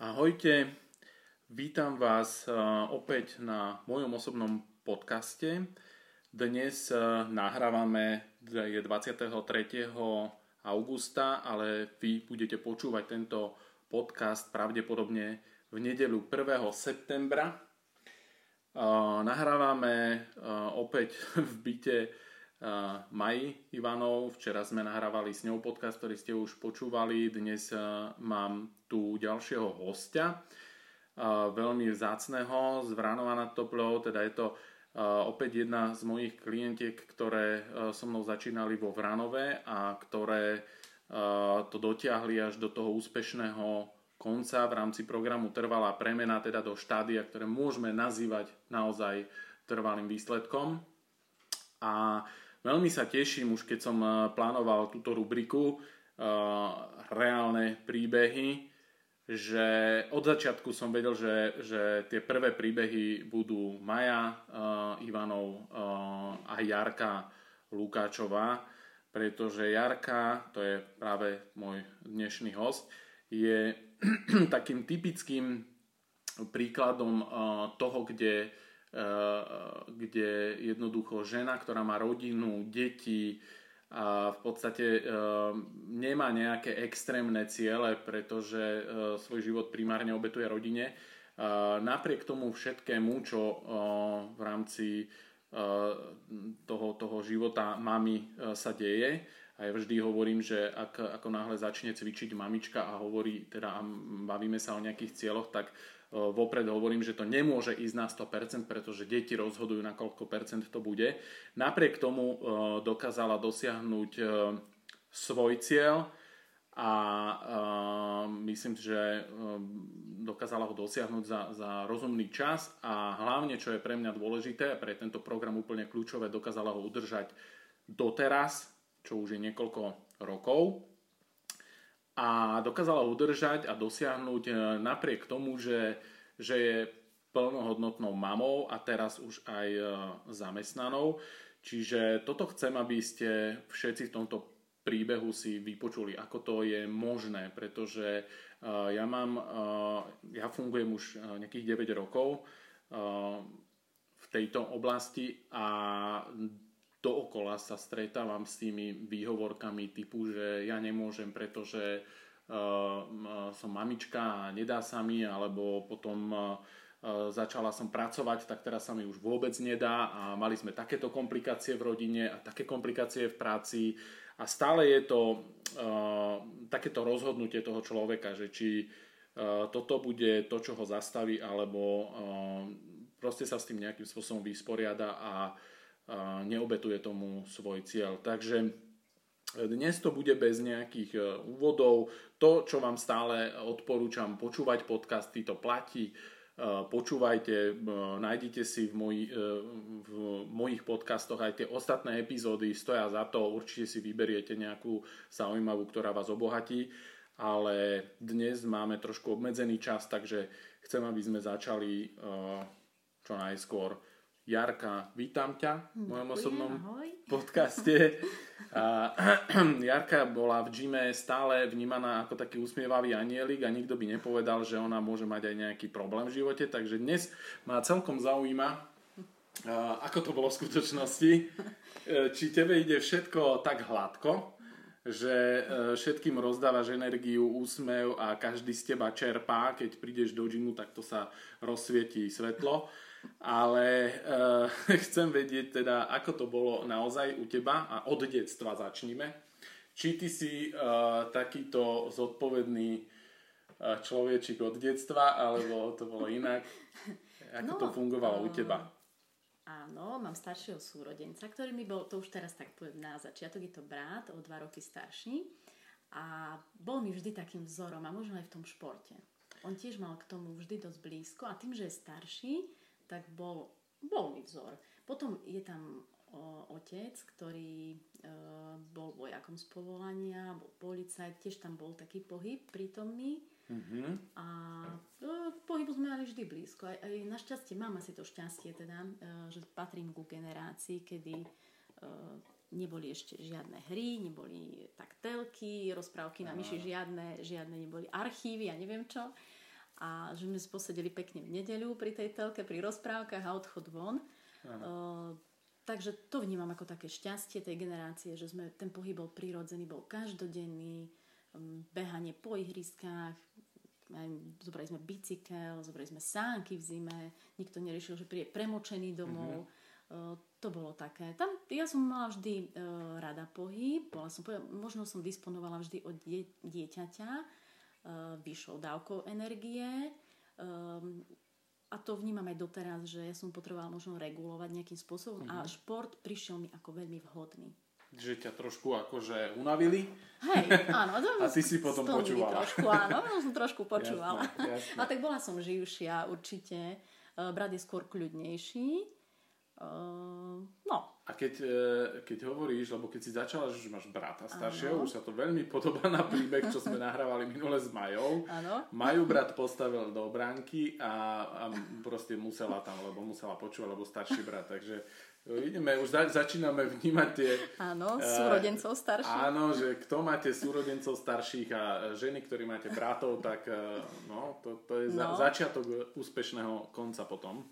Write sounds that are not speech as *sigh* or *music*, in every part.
Ahojte, vítam vás eh, opäť na mojom osobnom podcaste. Dnes eh, nahrávame, je 23. augusta, ale vy budete počúvať tento podcast pravdepodobne v nedelu 1. septembra. Eh, nahrávame opäť *laughs* v byte Maji Ivanov. Včera sme nahrávali s ňou podcast, ktorý ste už počúvali. Dnes mám tu ďalšieho hostia, veľmi vzácného z Vranova nad Toplou. Teda je to opäť jedna z mojich klientiek, ktoré so mnou začínali vo Vranove a ktoré to dotiahli až do toho úspešného konca v rámci programu Trvalá premena, teda do štádia, ktoré môžeme nazývať naozaj trvalým výsledkom. A Veľmi sa teším, už keď som eh, plánoval túto rubriku eh, reálne príbehy, že od začiatku som vedel, že, že tie prvé príbehy budú Maja uh, Ivanov uh, a Jarka Lukáčová, pretože Jarka, to je práve môj dnešný host, je *clears throat* takým typickým príkladom uh, toho, kde kde jednoducho žena, ktorá má rodinu, deti a v podstate eh, nemá nejaké extrémne ciele, pretože eh, svoj život primárne obetuje rodine. Napriek tomu všetkému, čo v rámci toho, toho života mami sa deje, a ja vždy hovorím, že ak, ako náhle začne cvičiť mamička a hovorí, teda a bavíme sa o nejakých cieľoch, tak Eh, vopred hovorím, že to nemôže ísť na 100%, pretože deti rozhodujú na koľko percent to bude. Napriek tomu eh, dokázala dosiahnuť eh, svoj cieľ a myslím, že dokázala ho dosiahnuť za, za rozumný čas a hlavne, čo je pre mňa dôležité a pre tento program úplne kľúčové, dokázala ho udržať doteraz, čo už je niekoľko rokov a dokázala udržať a dosiahnuť e, napriek tomu, že, že je plnohodnotnou mamou a teraz už aj e, zamestnanou. Čiže toto chcem, aby ste všetci v tomto príbehu si vypočuli, ako to je možné, pretože e, ja mám, ja fungujem už nejakých 9 rokov v tejto oblasti a dookola sa stretávam s tými výhovorkami typu, že ja nemôžem, pretože uh, som mamička a nedá sa mi, alebo potom uh, začala som pracovať, tak teraz sa mi už vôbec nedá a mali sme takéto komplikácie v rodine a také komplikácie v práci. A stále je to uh, takéto rozhodnutie toho človeka, že či uh, toto bude to, čo ho zastaví, alebo uh, proste sa s tým nejakým spôsobom vysporiada a neobetuje tomu svoj cieľ. Takže dnes to bude bez nejakých e, úvodov. To, čo vám stále odporúčam, počúvať podcasty, to platí. E, počúvajte, e, nájdete si v, moji, v mojich podcastoch aj tie ostatné epizódy, stoja za to, určite si vyberiete nejakú zaujímavú, ktorá vás obohatí. Ale dnes máme trošku obmedzený čas, takže chcem, aby sme začali čo najskôr Jarka, vítam ťa v mojom osobnom ahoj. podcaste. A, *clears throat* Jarka bola v gyme stále vnímaná ako taký usmievavý anielik a nikto by nepovedal, že ona môže mať aj nejaký problém v živote, takže dnes ma celkom zaujíma, ako to bolo v skutočnosti, e, či tebe ide všetko tak hladko, že e, všetkým rozdávaš energiu, úsmev a každý z teba čerpá, keď prídeš do gymu, tak to sa rozsvietí svetlo ale uh, *laughs* chcem vedieť teda, ako to bolo naozaj u teba a od detstva začníme. Či ty si uh, takýto zodpovedný uh, človečik od detstva, alebo to bolo inak? *laughs* Ako no, to fungovalo u teba? Áno, mám staršieho súrodenca, ktorý mi bol, to už teraz tak poviem na začiatok, je to brat, o dva roky starší a bol mi vždy takým vzorom a možno aj v tom športe. On tiež mal k tomu vždy dosť blízko a tým, že je starší, tak bol, bol mi vzor. Potom je tam o, otec, ktorý e, bol vojakom z povolania, bol policajt, tiež tam bol taký pohyb prítomný. Mm-hmm. A e, pohybu sme mali vždy blízko. Aj, aj našťastie mám asi to šťastie teda, e, že patrím ku generácii, kedy e, neboli ešte žiadne hry, neboli tak telky, rozprávky na myši žiadne, žiadne neboli archívy a neviem čo. A že sme posedeli pekne v nedeľu pri tej telke, pri rozprávkach a odchod von. Uh, takže to vnímam ako také šťastie tej generácie, že sme, ten pohyb bol prirodzený, bol každodenný, behanie po ihriskách, aj, zobrali sme bicykel, zobrali sme sánky v zime, nikto neriešil, že príde premočený domov. Mm-hmm. To bolo také. Tam, ja som mala vždy uh, rada pohyb, bola som, možno som disponovala vždy od die, dieťaťa, vyššou dávkou energie. Um, a to vnímam aj doteraz, že ja som potrebovala možno regulovať nejakým spôsobom uh-huh. a mhm. šport prišiel mi ako veľmi vhodný. Že ťa trošku akože unavili? Hej, áno. To, *laughs* a ty si potom počúvala. Trošku, áno, som trošku *laughs* počúvala. Jasné, jasné. A tak bola som živšia určite. Eh, brat je skôr kľudnejší. Uh, no, a keď, e, keď hovoríš, lebo keď si začala, že máš brata staršieho, ano. už sa to veľmi podobá na príbeh, čo sme *laughs* nahrávali minule s Majou. Ano. Maju brat postavil do bránky a, a proste musela tam, lebo musela počúvať, lebo starší brat. Takže e, ideme, už za, začíname vnímať tie... Áno, e, súrodencov starších. Áno, že kto máte súrodencov starších a ženy, ktorí máte bratov, tak no, to, to je no. za, začiatok úspešného konca potom.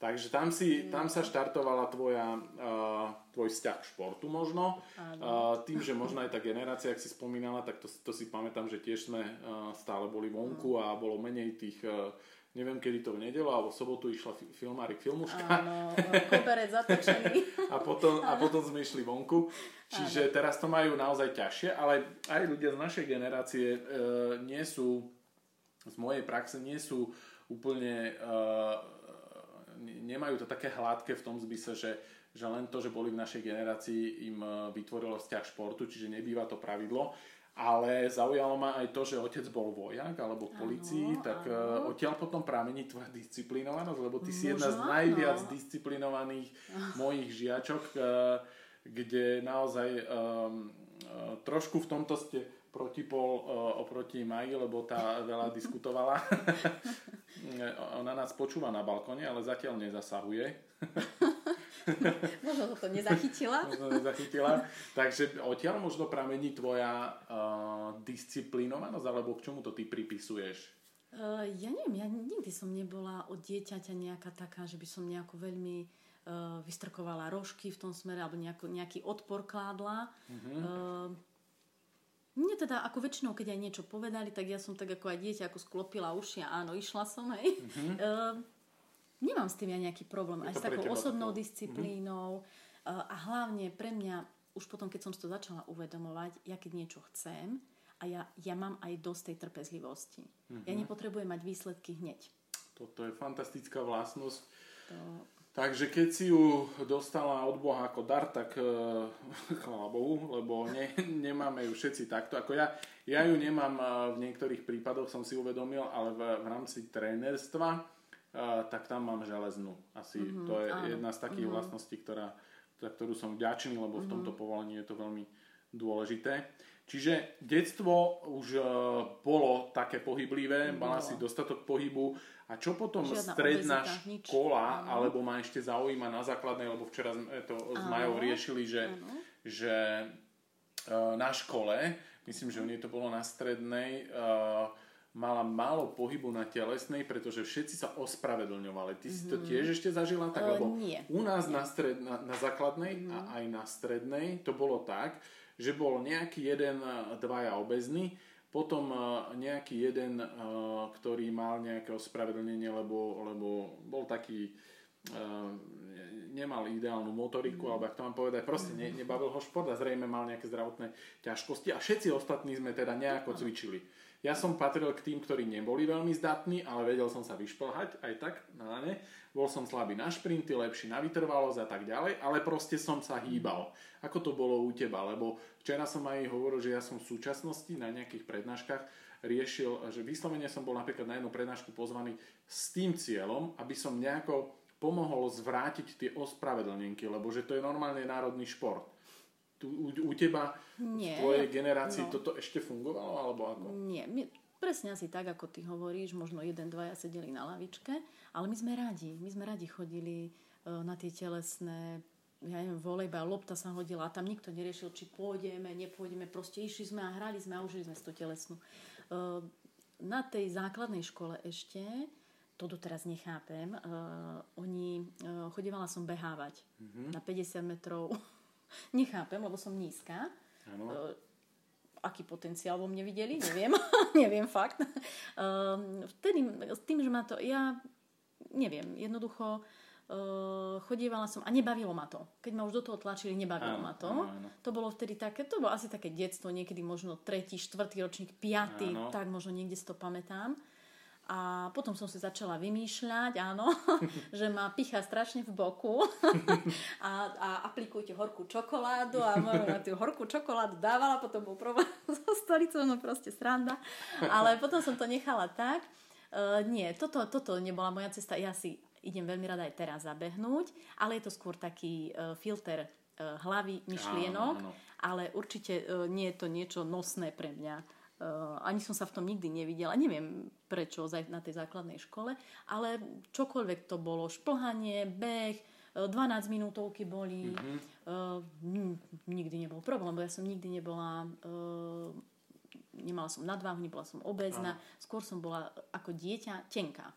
Takže tam, si, tam sa štartovala tvoja, uh, tvoj vzťah k športu možno. Uh, tým, že možno aj tá generácia, ak si spomínala, tak to, to si pamätám, že tiež sme uh, stále boli vonku a bolo menej tých, uh, neviem kedy to v nedelu, alebo v sobotu išla fi- filmárik Filmuška. Áno, koberec zatočený. *laughs* a, potom, a potom sme išli vonku. Čiže Áno. teraz to majú naozaj ťažšie, ale aj ľudia z našej generácie uh, nie sú, z mojej praxe, nie sú úplne... Uh, nemajú to také hladké v tom zmysle, že, že len to, že boli v našej generácii im e, vytvorilo vzťah športu, čiže nebýva to pravidlo. Ale zaujalo ma aj to, že otec bol vojak alebo v policii, tak e, ano. odtiaľ potom pramení tvoja disciplinovanosť, lebo ty si jedna z najviac áno. disciplinovaných *laughs* mojich žiačok, e, kde naozaj um, trošku v tomto ste protipol uh, oproti Maji, lebo tá veľa *laughs* diskutovala. *laughs* Ona nás počúva na balkone, ale zatiaľ nezasahuje. *laughs* možno to nezachytila. možno nezachytila. Takže odtiaľ možno pramení tvoja uh, disciplinovanosť, alebo k čomu to ty pripisuješ? Uh, ja neviem, ja nikdy som nebola od dieťaťa nejaká taká, že by som nejako veľmi uh, vystrkovala rožky v tom smere, alebo nejako, nejaký odpor kládla. Uh-huh. Uh, mne teda ako väčšinou, keď aj niečo povedali, tak ja som tak ako aj dieťa ako sklopila uši a áno, išla som, hej. Mm-hmm. *laughs* Uh, nemám s tým ja nejaký problém. aj s takou osobnou to... disciplínou. Mm-hmm. Uh, a hlavne pre mňa, už potom, keď som si to začala uvedomovať, ja keď niečo chcem, a ja, ja mám aj dosť tej trpezlivosti. Mm-hmm. Ja nepotrebujem mať výsledky hneď. Toto je fantastická vlastnosť. To... Takže keď si ju dostala od Boha ako dar, tak e, *laughs* chvála Bohu, lebo ne, nemáme ju všetci takto. Ako ja, ja ju nemám e, v niektorých prípadoch, som si uvedomil, ale v, v rámci trénerstva, e, tak tam mám železnú. Asi mm-hmm, to je áno. jedna z takých mm-hmm. vlastností, ktorá, za ktorú som vďačný, lebo mm-hmm. v tomto povolaní je to veľmi dôležité. Čiže detstvo už bolo také pohyblivé, mala si dostatok pohybu a čo potom Žiadna stredná obezita, škola, nič. alebo ma ešte zaujíma na základnej, lebo včera to s Majou riešili, že, že uh, na škole, myslím, že u nej to bolo na strednej, uh, mala málo pohybu na telesnej, pretože všetci sa ospravedlňovali. Ty mm-hmm. si to mhm. tiež ešte zažila tak? Lebo nie. u nás nie. Na, stred, na, na základnej mm-hmm. a aj na strednej to bolo tak, že bol nejaký jeden, dvaja obezní, potom eh, nejaký jeden, eh, ktorý mal nejaké ospravedlnenie, lebo, lebo bol taký, nemal ideálnu motoriku, alebo ak to mám povedať, proste ne, nebavil ho šport a zrejme mal nejaké zdravotné ťažkosti a všetci ostatní sme teda nejako cvičili. Ja som patril k tým, ktorí neboli veľmi zdatní, ale vedel som sa vyšplhať aj tak na ne. Bol som slabý na šprinty, lepší na vytrvalosť a tak ďalej, ale proste som sa hýbal. Ako to bolo u teba? Lebo včera som aj hovoril, že ja som v súčasnosti na nejakých prednáškach riešil, že vyslovene som bol napríklad na jednu prednášku pozvaný s tým cieľom, aby som nejako pomohol zvrátiť tie ospravedlnenky, lebo že to je normálne národný šport tu, u, u teba, Nie, v tvojej generácii no. toto ešte fungovalo, alebo ako? Nie, my, presne asi tak, ako ty hovoríš, možno jeden, dvaja sedeli na lavičke, ale my sme radi, my sme radi chodili uh, na tie telesné ja neviem, volejba, lopta sa hodila a tam nikto neriešil, či pôjdeme, nepôjdeme, proste išli sme a hrali sme a užili sme si tú telesnú. Uh, na tej základnej škole ešte, to doteraz nechápem, uh, oni, chodívala som behávať mm-hmm. na 50 metrov. *laughs* nechápem, lebo som nízka. Uh, aký potenciál vo mne videli, neviem. *laughs* neviem fakt. Uh, vtedy, s tým, že ma to, ja neviem, jednoducho uh, chodievala som a nebavilo ma to. Keď ma už do toho tlačili, nebavilo áno, ma to. Áno, áno. To bolo vtedy také, to bolo asi také detstvo, niekedy možno tretí, štvrtý ročník, piatý, áno. tak možno niekde si to pamätám. A potom som si začala vymýšľať, áno, *laughs* že ma pichá strašne v boku *laughs* a, a aplikujte horkú čokoládu a na tú horkú čokoládu dávala, potom bol problém *laughs* so stolicou, no proste sranda. Ale potom som to nechala tak. Uh, nie, toto, toto nebola moja cesta. Ja si idem veľmi rada aj teraz zabehnúť, ale je to skôr taký uh, filter uh, hlavy, myšlienok, áno, áno. ale určite uh, nie je to niečo nosné pre mňa. Uh, ani som sa v tom nikdy nevidela, neviem prečo na tej základnej škole, ale čokoľvek to bolo, šplhanie, beh, 12 minútovky boli, mm-hmm. uh, nikdy nebol problém, bo ja som nikdy nebola, uh, nemala som nadváhu, nebola som obezná, skôr som bola ako dieťa tenká.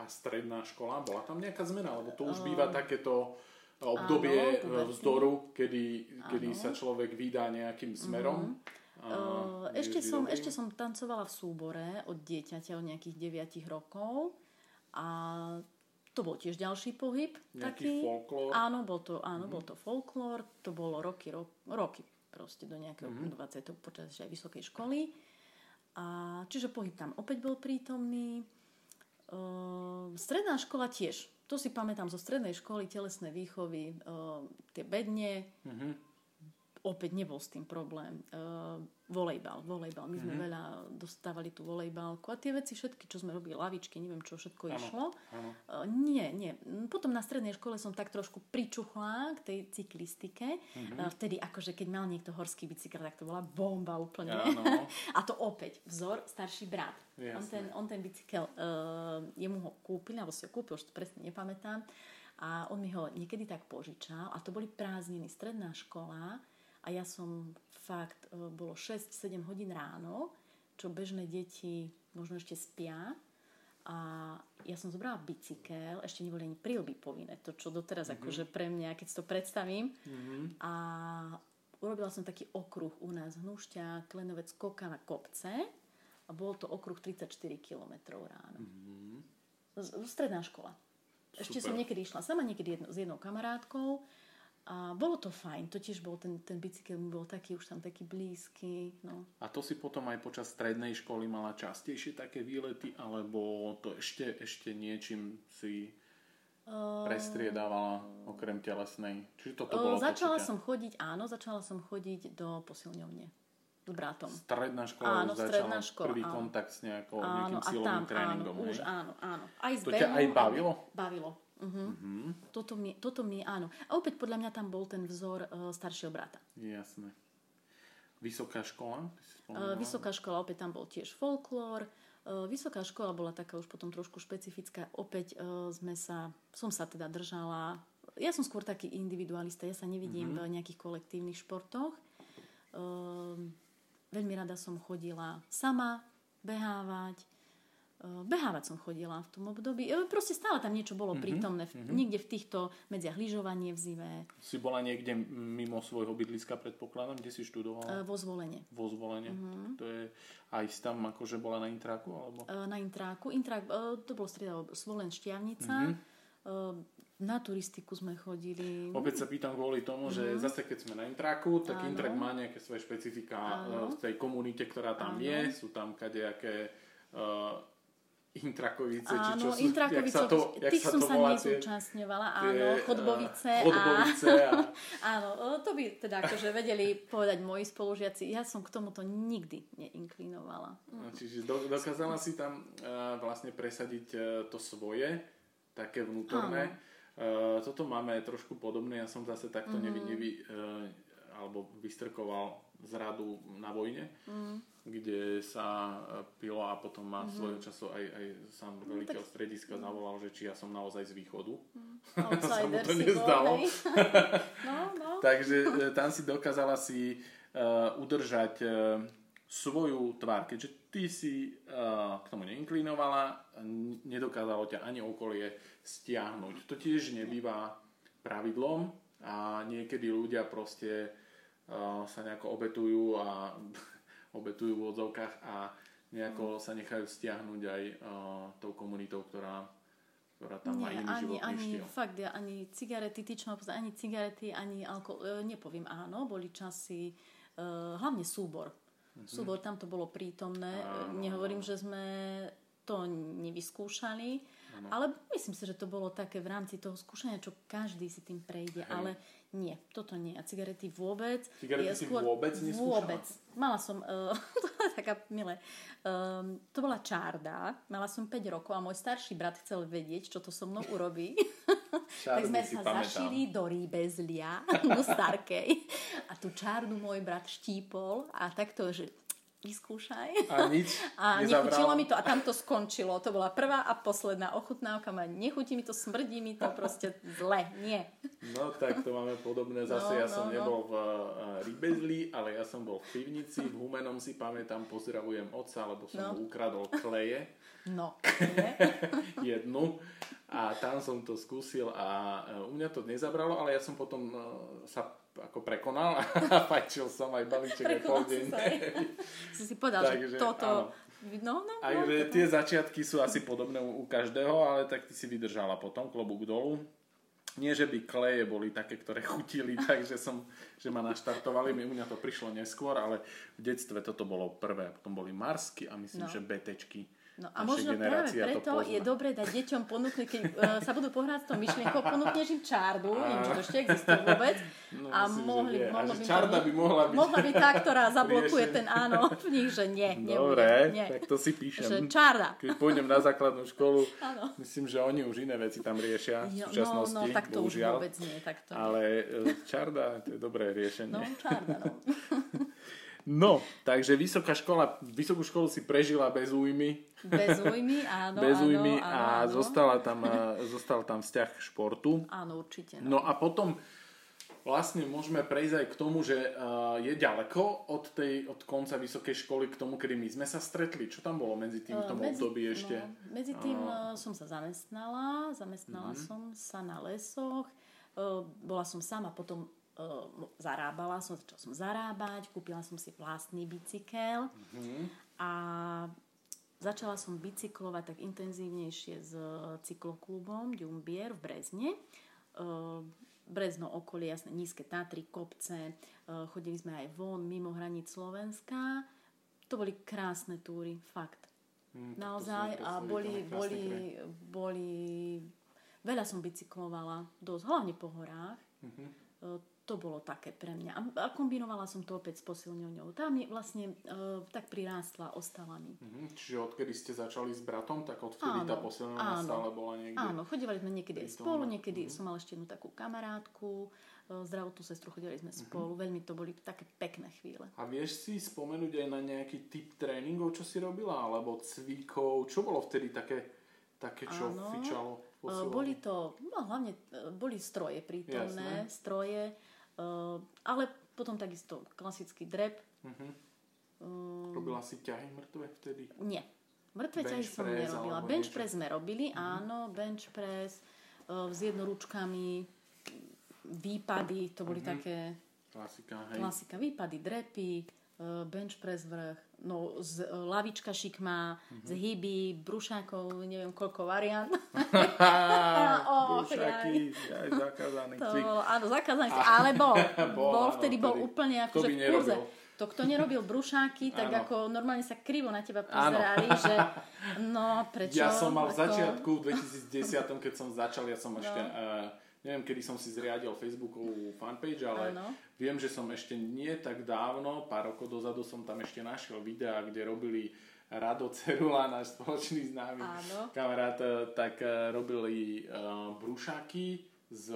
A stredná škola, bola tam nejaká zmena? Lebo to už býva takéto obdobie áno, vzdoru, kedy, kedy sa človek vydá nejakým smerom. Mm-hmm. Uh, ešte, som, ešte som tancovala v súbore od dieťaťa od nejakých 9 rokov a to bol tiež ďalší pohyb. Nejaký taký. folklór? Áno, bol to, áno mm-hmm. bol to folklór. To bolo roky, ro, roky proste do nejakého mm-hmm. 20. počas aj vysokej školy. A, čiže pohyb tam opäť bol prítomný. Uh, stredná škola tiež. To si pamätám zo strednej školy, telesné výchovy, uh, tie bedne, mm-hmm opäť nebol s tým problém. Uh, volejbal, volejbal. My sme mm-hmm. veľa dostávali tú volejbalku a tie veci všetky, čo sme robili, lavičky, neviem čo všetko ano, išlo. Ano. Uh, nie, nie. Potom na strednej škole som tak trošku pričuchla k tej cyklistike. Mm-hmm. Uh, vtedy akože keď mal niekto horský bicykel, tak to bola bomba úplne. *laughs* a to opäť vzor, starší brat. On ten, on ten bicykel, uh, jemu ho kúpil, alebo si ho kúpil, už to presne nepamätám. A on mi ho niekedy tak požičal a to boli prázdniny, stredná škola a ja som fakt, e, bolo 6-7 hodín ráno, čo bežné deti možno ešte spia a ja som zobrala bicykel, ešte neboli ani prílby povinné, to čo doteraz mm-hmm. akože pre mňa, keď si to predstavím mm-hmm. a urobila som taký okruh u nás Hnušťa, Klenovec, Koka na kopce a bol to okruh 34 km ráno. Mm-hmm. Stredná škola. Super. Ešte som niekedy išla sama, niekedy jedno, s jednou kamarátkou a bolo to fajn, to tiež bol ten, ten bicykel mi bol taký už tam taký blízky. No. A to si potom aj počas strednej školy mala častejšie také výlety, alebo to ešte, ešte niečím si uh, prestriedávala okrem telesnej? Čiže toto bolo uh, Začala som chodiť, áno, začala som chodiť do posilňovne s bratom. Stredná škola áno, už stredná škola, prvý áno. kontakt s nejakou, áno, nejakým silovým tam, tréningom. Áno, už áno, áno. Aj to ťa aj bavilo? Bavilo. Uh-huh. Uh-huh. Toto, mi, toto mi, áno. A opäť podľa mňa tam bol ten vzor uh, staršieho brata. Jasné. Vysoká škola? Uh, vysoká škola, opäť tam bol tiež folklór. Uh, vysoká škola bola taká už potom trošku špecifická. Opäť uh, sme sa, som sa teda držala, ja som skôr taký individualista, ja sa nevidím uh-huh. v nejakých kolektívnych športoch. Uh, veľmi rada som chodila sama behávať, Eh, behávať som chodila v tom období. Eh, proste stále tam niečo bolo mm-hmm, prítomné. Mm-hmm. Niekde v týchto medziach lyžovanie v zime. Si bola niekde mimo svojho bydliska, predpokladám, kde si študovala? Uh, vo zvolenie. Vo zvolenie. Mm-hmm. To je aj tam akože bola na Intráku? Alebo? Uh, na Intráku. Intrák, uh, to bolo striedalo Svolen Šťavnica. Mm-hmm. Na turistiku sme chodili. Opäť sa pýtam kvôli tomu, že mm-hmm. zase keď sme na Intraku, tak Áno. Intrak má nejaké svoje špecifika Áno. v tej komunite, ktorá tam Áno. je. Sú tam kadejaké uh, Intrakovice, áno, či čo sú, Intrakovice, sa to, tých sa som to sa nezúčastňovala, áno, chodbovice. Uh, chodbovice a... a... *laughs* áno, to by teda akože vedeli povedať moji spolužiaci. Ja som k tomuto nikdy neinklinovala. No, čiže do, dokázala si tam uh, vlastne presadiť uh, to svoje, také vnútorné. Uh, toto máme trošku podobné, ja som zase takto mm. nevy, nevy, uh, alebo vystrkoval z radu na vojne. Mm kde sa e, pilo a potom ma mm-hmm. svojho času aj, aj sám no, veliteľ tak... strediska zavolal, že či ja som naozaj z východu. Mm. *laughs* sa mu to nezdalo. *laughs* no, no. Takže e, tam si dokázala si uh, udržať uh, svoju tvár, keďže ty si uh, k tomu neinklinovala, nedokázalo ťa ani okolie stiahnuť. To tiež nebýva pravidlom a niekedy ľudia proste uh, sa nejako obetujú a *laughs* obetujú v odzovkách a nejako sa nechajú stiahnuť aj uh, tou komunitou, ktorá, ktorá tam Nie, má iný ani, životný ani, štýl. Fakt, ani cigarety, tyčno, ani cigarety, ani alkohol, e, nepoviem áno, boli časy, uh, hlavne súbor. Mm-hmm. Súbor, tam to bolo prítomné. Áno, Nehovorím, že sme to nevyskúšali, ano. ale myslím si, že to bolo také v rámci toho skúšania, čo každý si tým prejde, Hej. ale nie, toto nie. A cigarety vôbec. Cigarety si skôr, vôbec neskúšala? Vôbec. Mala som, uh, *laughs* to taká milé, um, to bola čárda, mala som 5 rokov a môj starší brat chcel vedieť, čo to so mnou urobí. *laughs* tak sme sa pamätám. zašili do rýbezlia, *laughs* do starkej. A tú čárdu môj brat štípol a takto, že vyskúšaj. A nič *laughs* A nechutilo mi to a tam to skončilo. To bola prvá a posledná ochutnávka. Ma nechutí mi to, smrdí mi to proste zle. Nie. No tak to máme podobné. Zase no, ja no, som no. nebol v uh, Rybezli, ale ja som bol v pivnici. V Humenom si pamätám, pozdravujem otca, lebo som no. mu ukradol kleje. No. *laughs* Jednu. A tam som to skúsil a uh, u mňa to nezabralo, ale ja som potom uh, sa ako prekonal a *laughs* fajčil som aj balíček aj pol *laughs* deň. si si povedal, Takže, že toto... Áno. No, no, no, že no. tie začiatky sú asi podobné u každého, ale tak ty si vydržala potom, klobúk dolu. Nie, že by kleje boli také, ktoré chutili, *laughs* takže som, že ma naštartovali, mi u mňa to prišlo neskôr, ale v detstve toto bolo prvé. Potom boli Marsky a myslím, no. že Betečky No a možno práve preto je dobre dať deťom ponúknuť, keď uh, sa budú pohrať s tou myšlienkou, ponúkneš im čárdu, neviem, či to ešte existuje vôbec. No, a myslím, mohli, mohlo by čarda by mohla byť. Mohla byť tá, ktorá *laughs* zablokuje ten áno *laughs* v nich, že nie. Dobre, nie. tak to si píšem. Že čarda. Keď pôjdem na základnú školu, *laughs* áno. myslím, že oni už iné veci tam riešia v súčasnosti. No, no tak to bohužiaľ. už vôbec nie. Tak to Ale nie. čarda, to je dobré riešenie. No, čarda, no. No, takže vysoká škola, vysokú školu si prežila bez újmy. Bez *laughs* újmy, áno. Bez újmy áno, a áno. Zostala tam, *laughs* zostal tam vzťah k športu. Áno, určite. No. no a potom vlastne môžeme prejsť aj k tomu, že uh, je ďaleko od, tej, od konca vysokej školy k tomu, kedy my sme sa stretli. Čo tam bolo medzi tým v tom medzi, období ešte? No, medzi tým uh, som sa zamestnala, zamestnala uh-huh. som sa na lesoch, uh, bola som sama potom zarábala som, začala som zarábať, kúpila som si vlastný bicykel mm-hmm. a začala som bicyklovať tak intenzívnejšie s cykloklubom Ďumbier v Brezne. Brezno okolie, jasné, nízke Tatry, kopce, chodili sme aj von, mimo hraníc Slovenska. To boli krásne túry, fakt. Mm, Naozaj a boli, boli, boli, veľa som bicyklovala, dosť, hlavne po horách. Mm-hmm. To bolo také pre mňa. A kombinovala som to opäť s posilňovňou. Tá mi vlastne uh, tak prirástla, ostala mi. Mm-hmm. Čiže odkedy ste začali s bratom, tak odvtedy áno, tá posilňovňa stále bola niekde? Áno, chodívali sme niekedy aj spolu, niekedy mm-hmm. som mala ešte jednu takú kamarátku, uh, zdravotnú sestru, chodili sme mm-hmm. spolu, veľmi to boli také pekné chvíle. A vieš si spomenúť aj na nejaký typ tréningov, čo si robila, alebo cvikov, čo bolo vtedy také, také čo áno, fičalo? Uh, boli to, no hlavne boli stroje prítomné, Jasné. stroje, Uh, ale potom takisto klasický drep. Uh-huh. Uh, Robila si ťahy mŕtve vtedy? Nie. Mŕtve ťahy som nerobila. Bench niečo? press sme robili, uh-huh. áno, bench press uh, s jednoručkami, výpady, to boli uh-huh. také... Klasika, hej. Klasika, výpady, drepy, bench press vrch, no z, uh, lavička šikma, uh-huh. zhyby, brušákov, neviem koľko variant. oh, Brušáky, aj zakázaný to áno, zakázaný cvik, *laughs* ale bol. bol, bol vtedy bol úplne akože v kurze. To, kto nerobil brušáky, tak áno. ako normálne sa krivo na teba pozerali, áno. že *laughs* no prečo? Ja som mal ako... v začiatku v 2010, keď som začal, ja som no. ešte... Uh, neviem, kedy som si zriadil Facebookovú fanpage, ale ano. Viem, že som ešte nie tak dávno, pár rokov dozadu som tam ešte našiel videá, kde robili Rado Cerula, náš spoločný známy Áno. kamarát, eh, tak eh, robili uh, brúšaky z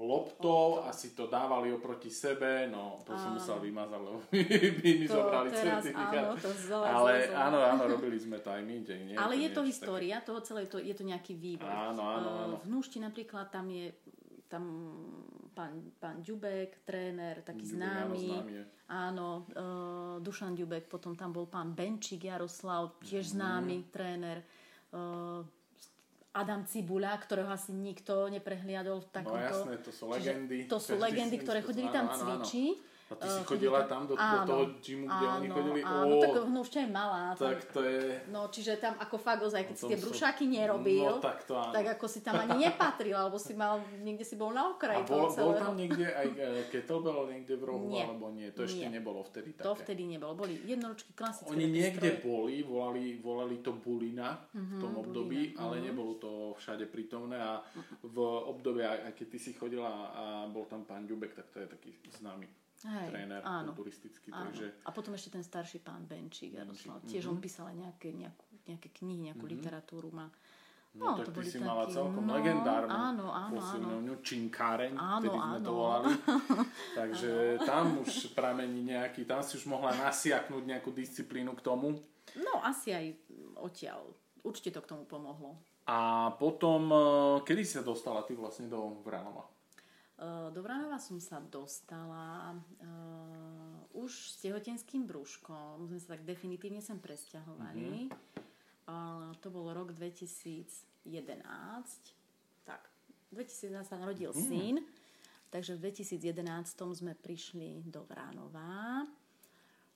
loptou a si to dávali oproti sebe, no to áno. som musel vymazať, lebo *laughs* by mi to zobrali certifikát. Áno, to zle, Ale zle, zle. áno, áno, robili sme to aj my. Nie, Ale to je to história, také... toho celé, to, je to nejaký vývoj. Áno, áno, áno. V Núšti napríklad tam je tam pán, pán Ďubek, tréner, taký Ďubek, známy. áno, známy. Áno, uh, Dušan Ďubek, potom tam bol pán Benčík Jaroslav, tiež Mhm. známy tréner. Uh, Adam Cibula, ktorého asi nikto neprehliadol v No takomto... jasné, to sú legendy. To sú legendy, ktoré chodili tam cvičiť. A ty si Eh, chodila tam do, do áno, toho gymu, kde oni áno, chodili? Áno, Ó, tak no už aj malá. tak to je... No, čiže tam ako fakt ozaj, keď O si tie brúšaky nerobil, No tak to áno. tak ako si tam ani nepatril, alebo si mal, niekde si bol na A okraji bol, toho bol celého. tam niekde aj eh, kettlebell niekde v rohu, Nie. alebo nie? To ešte Nie. nebolo vtedy také. To vtedy nebolo. Boli jednoročky klasické. Oni niekde stroje. boli, volali, volali to bulina v tom období, bulina, ale mhm. nebolo to všade prítomné a v období, aj keď ty si chodila a bol tam pán Ďubek, tak to je taký známy Hej, tréner áno. kulturistický, Áno. takže A potom ešte ten starší pán Benčík, Jaroslav. Benčík, Tiež on mhm. písal aj nejaké, nejakú, nejaké knihy, nejakú literatúru má. no, tak to ty si mala takí- celkom no, legendárnu áno, áno, posilňovňu, činkáreň, Áno, vtedy sme to áno. volali. *laughs* Takže tam už pramení nejaký, tam si už mohla nasiaknúť nejakú disciplínu k tomu. No, asi aj odtiaľ. Určite to k tomu pomohlo. A potom, eh, kedy si sa dostala ty vlastne do Vranova? Uh, Do Vranova som sa dostala uh, už s tehotenským brúškom. Sme sa tak definitívne sem presťahovali. Uh, to bol rok 2011. Tak, 2011 sa narodil syn. Takže v 2011 sme prišli do Vranova.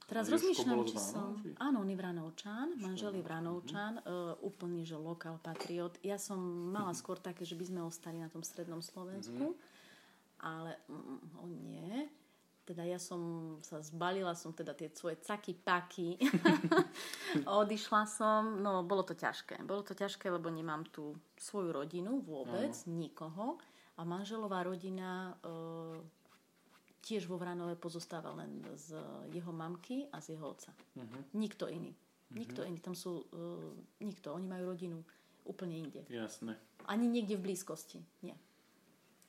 Teraz rozmýšľam, či som... Áno, on je Vranovčan, manžel je Vranovčan, uh, úplný, že lokál patriot. Ja som mala skôr také, že by sme ostali na tom strednom Slovensku, ale mm, on nie. Teda ja som sa zbalila, som teda tie svoje caky paky. *laughs* Odišla som, no bolo to ťažké. Bolo to ťažké, lebo nemám tu svoju rodinu vôbec, nikoho. A manželová rodina uh, tiež vo Vranove pozostáva len z jeho mamky a z jeho otca. Mhm. Nikto iný. Nikto iný. Tam sú... Uh, nikto. Oni majú rodinu úplne inde. Jasné. Ani niekde v blízkosti. Nie.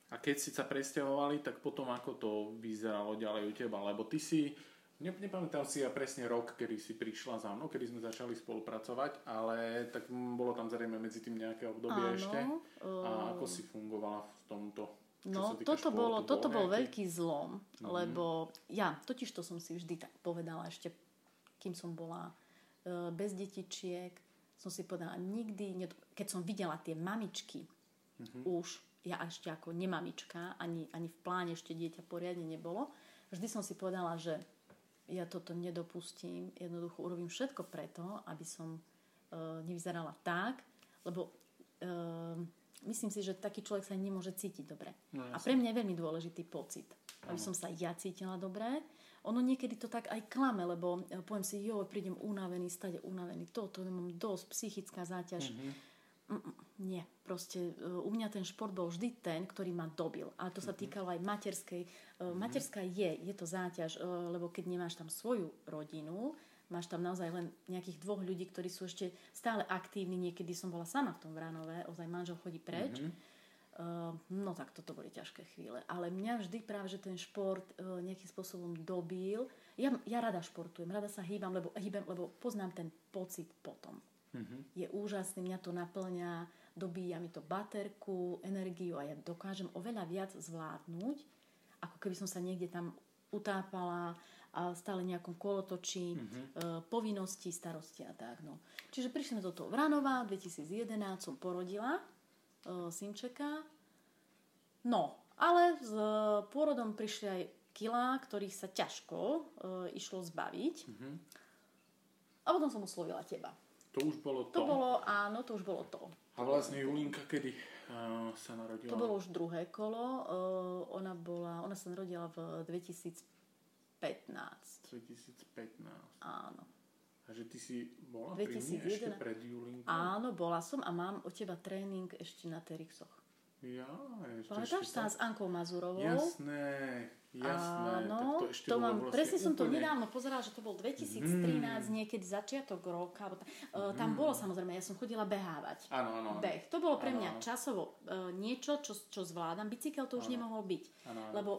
A keď si sa presťahovali, tak potom ako to vyzeralo ďalej u teba? Lebo ty si, ne, nepamätám si ja presne rok, kedy si prišla za mnou, kedy sme začali spolupracovať, ale tak bolo tam zrejme medzi tým nejaké obdobie Áno, ešte. A eh, ako si fungovala v tomto? No, toto, športu? bolo, toto bol nejaký- veľký zlom, lebo ja, totiž to som si vždy tak povedala ešte, kým som bola e, bez detičiek, som si povedala, nikdy, keď som videla tie mamičky, už, ja ešte ako nemamička, ani, ani v pláne ešte dieťa poriadne nebolo, vždy som si povedala, že ja toto nedopustím, jednoducho urobím všetko preto, aby som e, nevyzerala tak, lebo e, myslím si, že taký človek sa nemôže cítiť dobre. No, a pre mňa je veľmi dôležitý pocit, aby som sa ja cítila dobre. Ono niekedy to tak aj klame, lebo e, poviem si, jo, prídem unavený, stade unavený, toto, mám dosť, psychická záťaž. Mm-mm, nie, proste e, u mňa ten šport bol vždy ten, ktorý ma dobil. A to sa týkalo aj materskej. E, Materská je, je to záťaž, e, lebo keď nemáš tam svoju rodinu, máš tam naozaj len nejakých dvoch ľudí, ktorí sú ešte stále aktívni. Niekedy som bola sama v tom Vranove, ozaj manžel chodí preč. Uh, no tak toto boli ťažké chvíle. Ale mňa vždy práve, že ten šport nejakým spôsobom dobil. Ja, ja rada športujem, rada sa hýbam, lebo, hýbem, lebo poznám ten pocit potom. Je úžasný, mňa to naplňa, dobíja mi to baterku, energiu a ja dokážem oveľa viac zvládnuť, ako keby som sa niekde tam utápala a stále nejakom kolotočí, uh, povinnosti, starosti a tak. No. Čiže prišli sme do toho Vranova, 2011 som porodila uh, synčeka. No, ale s uh, pôrodom prišli aj kilá, ktorých sa ťažko uh, išlo zbaviť. A potom som oslovila teba. To už bolo to. To bolo, áno, to už bolo to. A vlastne Julinka kedy uh, sa narodila? To bolo už druhé kolo. Uh, ona, bola, ona sa narodila v 2015. 2015. Áno. A že ty si bola pri mne 2011. ešte pred Julinkou? Áno, bola som a mám od teba tréning ešte na Terixoch. Ja, ešte, Pamätáš ešte sa tak- s Ankou Mazurovou? Jasné, jasné. Áno, tak to ešte to mám, vlastne presne som to úplne- nedávno pozerala, že to bol 2013, niekedy začiatok roka. Alebo ta, uh, tam bolo samozrejme, ja som chodila behávať. Áno, áno. Beh. To bolo pre Áno, mňa časovo uh, niečo, čo, čo zvládam. Bicykel to už nemohol byť. Áno, áno. Lebo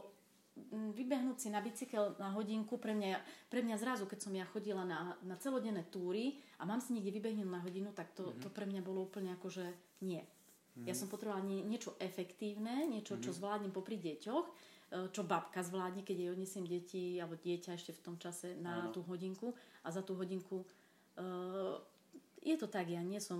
mm, vybehnúť si na bicykel na hodinku, pre mňa, pre mňa zrazu, keď som ja chodila na, na celodenné túry a mám si niekde vybehnúť na hodinu, tak to, Mhm. to pre mňa bolo úplne ako, že nie. Mm-hmm. Ja som potrebovala nie, niečo efektívne, niečo, mm-hmm. čo zvládnem popri deťoch, e, čo babka zvládne, keď jej odnesiem deti alebo dieťa ešte v tom čase na Áno. tú hodinku a za tú hodinku uh, je to tak, ja nie som,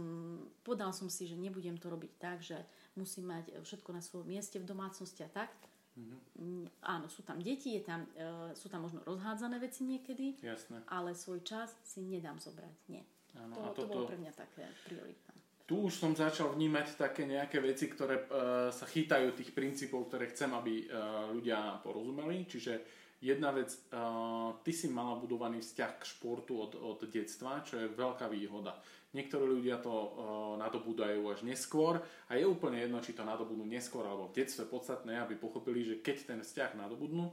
podal som si, že nebudem to robiť tak, že musím mať všetko na svojom mieste v domácnosti a tak. Mm-hmm. Áno, sú tam deti, je tam, uh, sú tam možno rozhádzané veci niekedy, Jasné. ale svoj čas si nedám zobrať. Nie. Áno, to, a to, to bolo pre mňa také prioritné. Tu už som začal vnímať také nejaké veci, ktoré uh, sa chytajú tých princípov, ktoré chcem, aby uh, ľudia porozumeli. Čiže jedna vec, uh, ty si mala budovaný vzťah k športu od, od detstva, čo je veľká výhoda. Niektorí ľudia to uh, nadobúdajú až neskôr a je úplne jedno, či to nadobudnú neskôr alebo v detstve podstatné, aby pochopili, že keď ten vzťah nadobudnú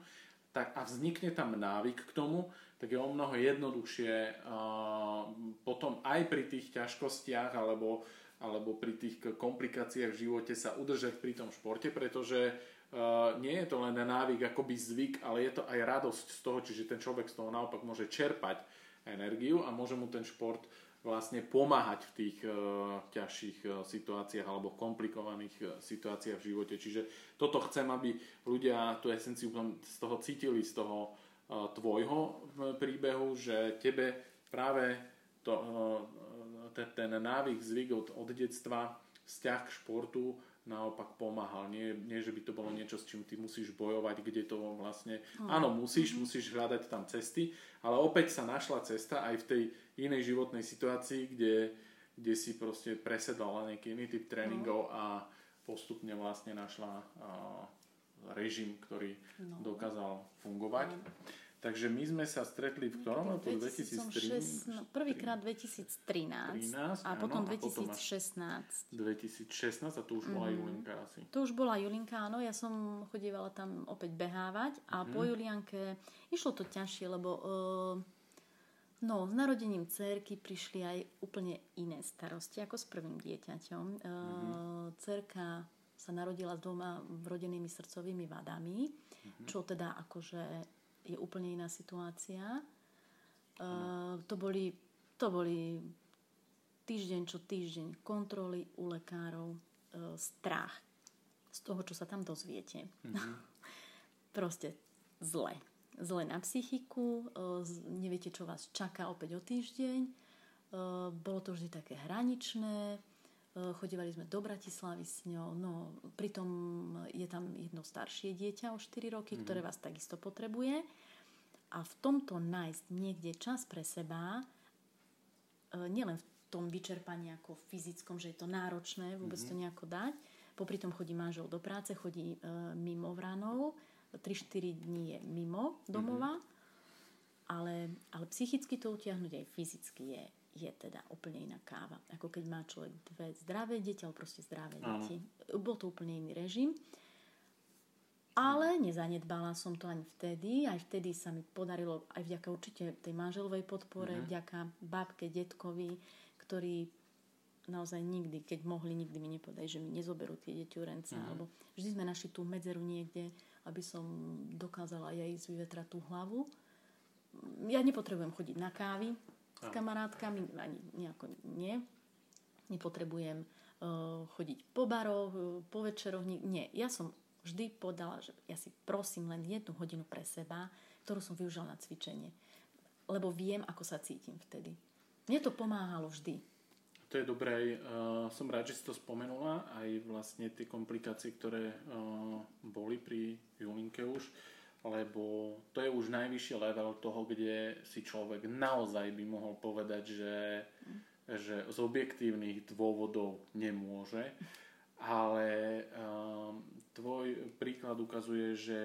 tak a vznikne tam návyk k tomu, tak je o mnoho jednoduchšie uh, potom aj pri tých ťažkostiach alebo alebo pri tých komplikáciách v živote sa udržať pri tom športe, pretože uh, nie je to len návyk akoby zvyk, ale je to aj radosť z toho, čiže ten človek z toho naopak môže čerpať energiu a môže mu ten šport vlastne pomáhať v tých uh, ťažších uh, situáciách alebo komplikovaných uh, situáciách v živote. Čiže toto chcem, aby ľudia tú esenciu z toho cítili, z toho tvojho príbehu, že tebe práve to, ten, ten návyk, zvyk od, od detstva, vzťah k športu naopak pomáhal. Nie, nie, že by to bolo niečo, s čím ty musíš bojovať, kde to vlastne... Mm. Áno, musíš, mm-hmm. musíš hľadať tam cesty, ale opäť sa našla cesta aj v tej inej životnej situácii, kde, kde si proste presedala nejaký iný typ tréningov mm. a postupne vlastne našla uh, režim, ktorý no. dokázal fungovať. Mm. Takže my sme sa stretli v ktorom roku? 2013? Prvýkrát 2013 13, a potom áno, 2016. 2016 a tu už bola mm. Julinka asi. Tu už bola Julinka, áno. Ja som chodívala tam opäť behávať a mm. po Julianke išlo to ťažšie, lebo uh, no, s narodením cerky prišli aj úplne iné starosti ako s prvým dieťaťom. Uh, mm. Cerka sa narodila s dvoma vrodenými srdcovými vadami, mm-hmm. čo teda akože je úplne iná situácia. Uh, to, boli, to boli týždeň čo týždeň kontroly u lekárov, uh, strach z toho, čo sa tam dozviete. Mm-hmm. *laughs* Proste zle. Zle na psychiku, uh, neviete, čo vás čaká opäť o týždeň. Bolo to vždy také hraničné, chodívali sme do Bratislavy s ňou, no pritom je tam jedno staršie dieťa o 4 roky, mm. ktoré vás takisto potrebuje. A v tomto nájsť niekde čas pre seba, e, nielen v tom vyčerpaní ako fyzickom, že je to náročné vôbec mm-hmm. to nejako dať, popri tom chodí manžel do práce, chodí e, mimo vranov, 3-4 dní je mimo domova, mm-hmm. ale, ale psychicky to utiahnuť aj fyzicky je, je teda úplne iná káva. Ako keď má človek dve zdravé deti, ale proste zdravé Áno. deti. Bol to úplne iný režim. Ale nezanedbala som to ani vtedy. Aj vtedy sa mi podarilo, aj vďaka určite tej manželovej podpore, mm-hmm. vďaka babke, detkovi, ktorí naozaj nikdy, keď mohli, nikdy mi nepovedali, že mi nezoberú tie deti. Mm-hmm. Alebo vždy sme našli tú medzeru niekde, aby som dokázala aj ísť vyvetrať tú hlavu. Ja nepotrebujem chodiť na kávy s kamarátkami, ani nejako nie. Nepotrebujem uh, chodiť po baroch, uh, po večeroch. Nie, ja som vždy povedala, že ja si prosím len jednu hodinu pre seba, ktorú som využila na cvičenie. Lebo viem, ako sa cítim vtedy. Mne to pomáhalo vždy. To je dobré. Uh, som rád, že si to spomenula. Aj vlastne tie komplikácie, ktoré uh, boli pri Julinke už. Lebo to je už najvyšší level toho, kde si človek naozaj by mohol povedať, že, že z objektívnych dôvodov nemôže. Ale um, tvoj príklad ukazuje, že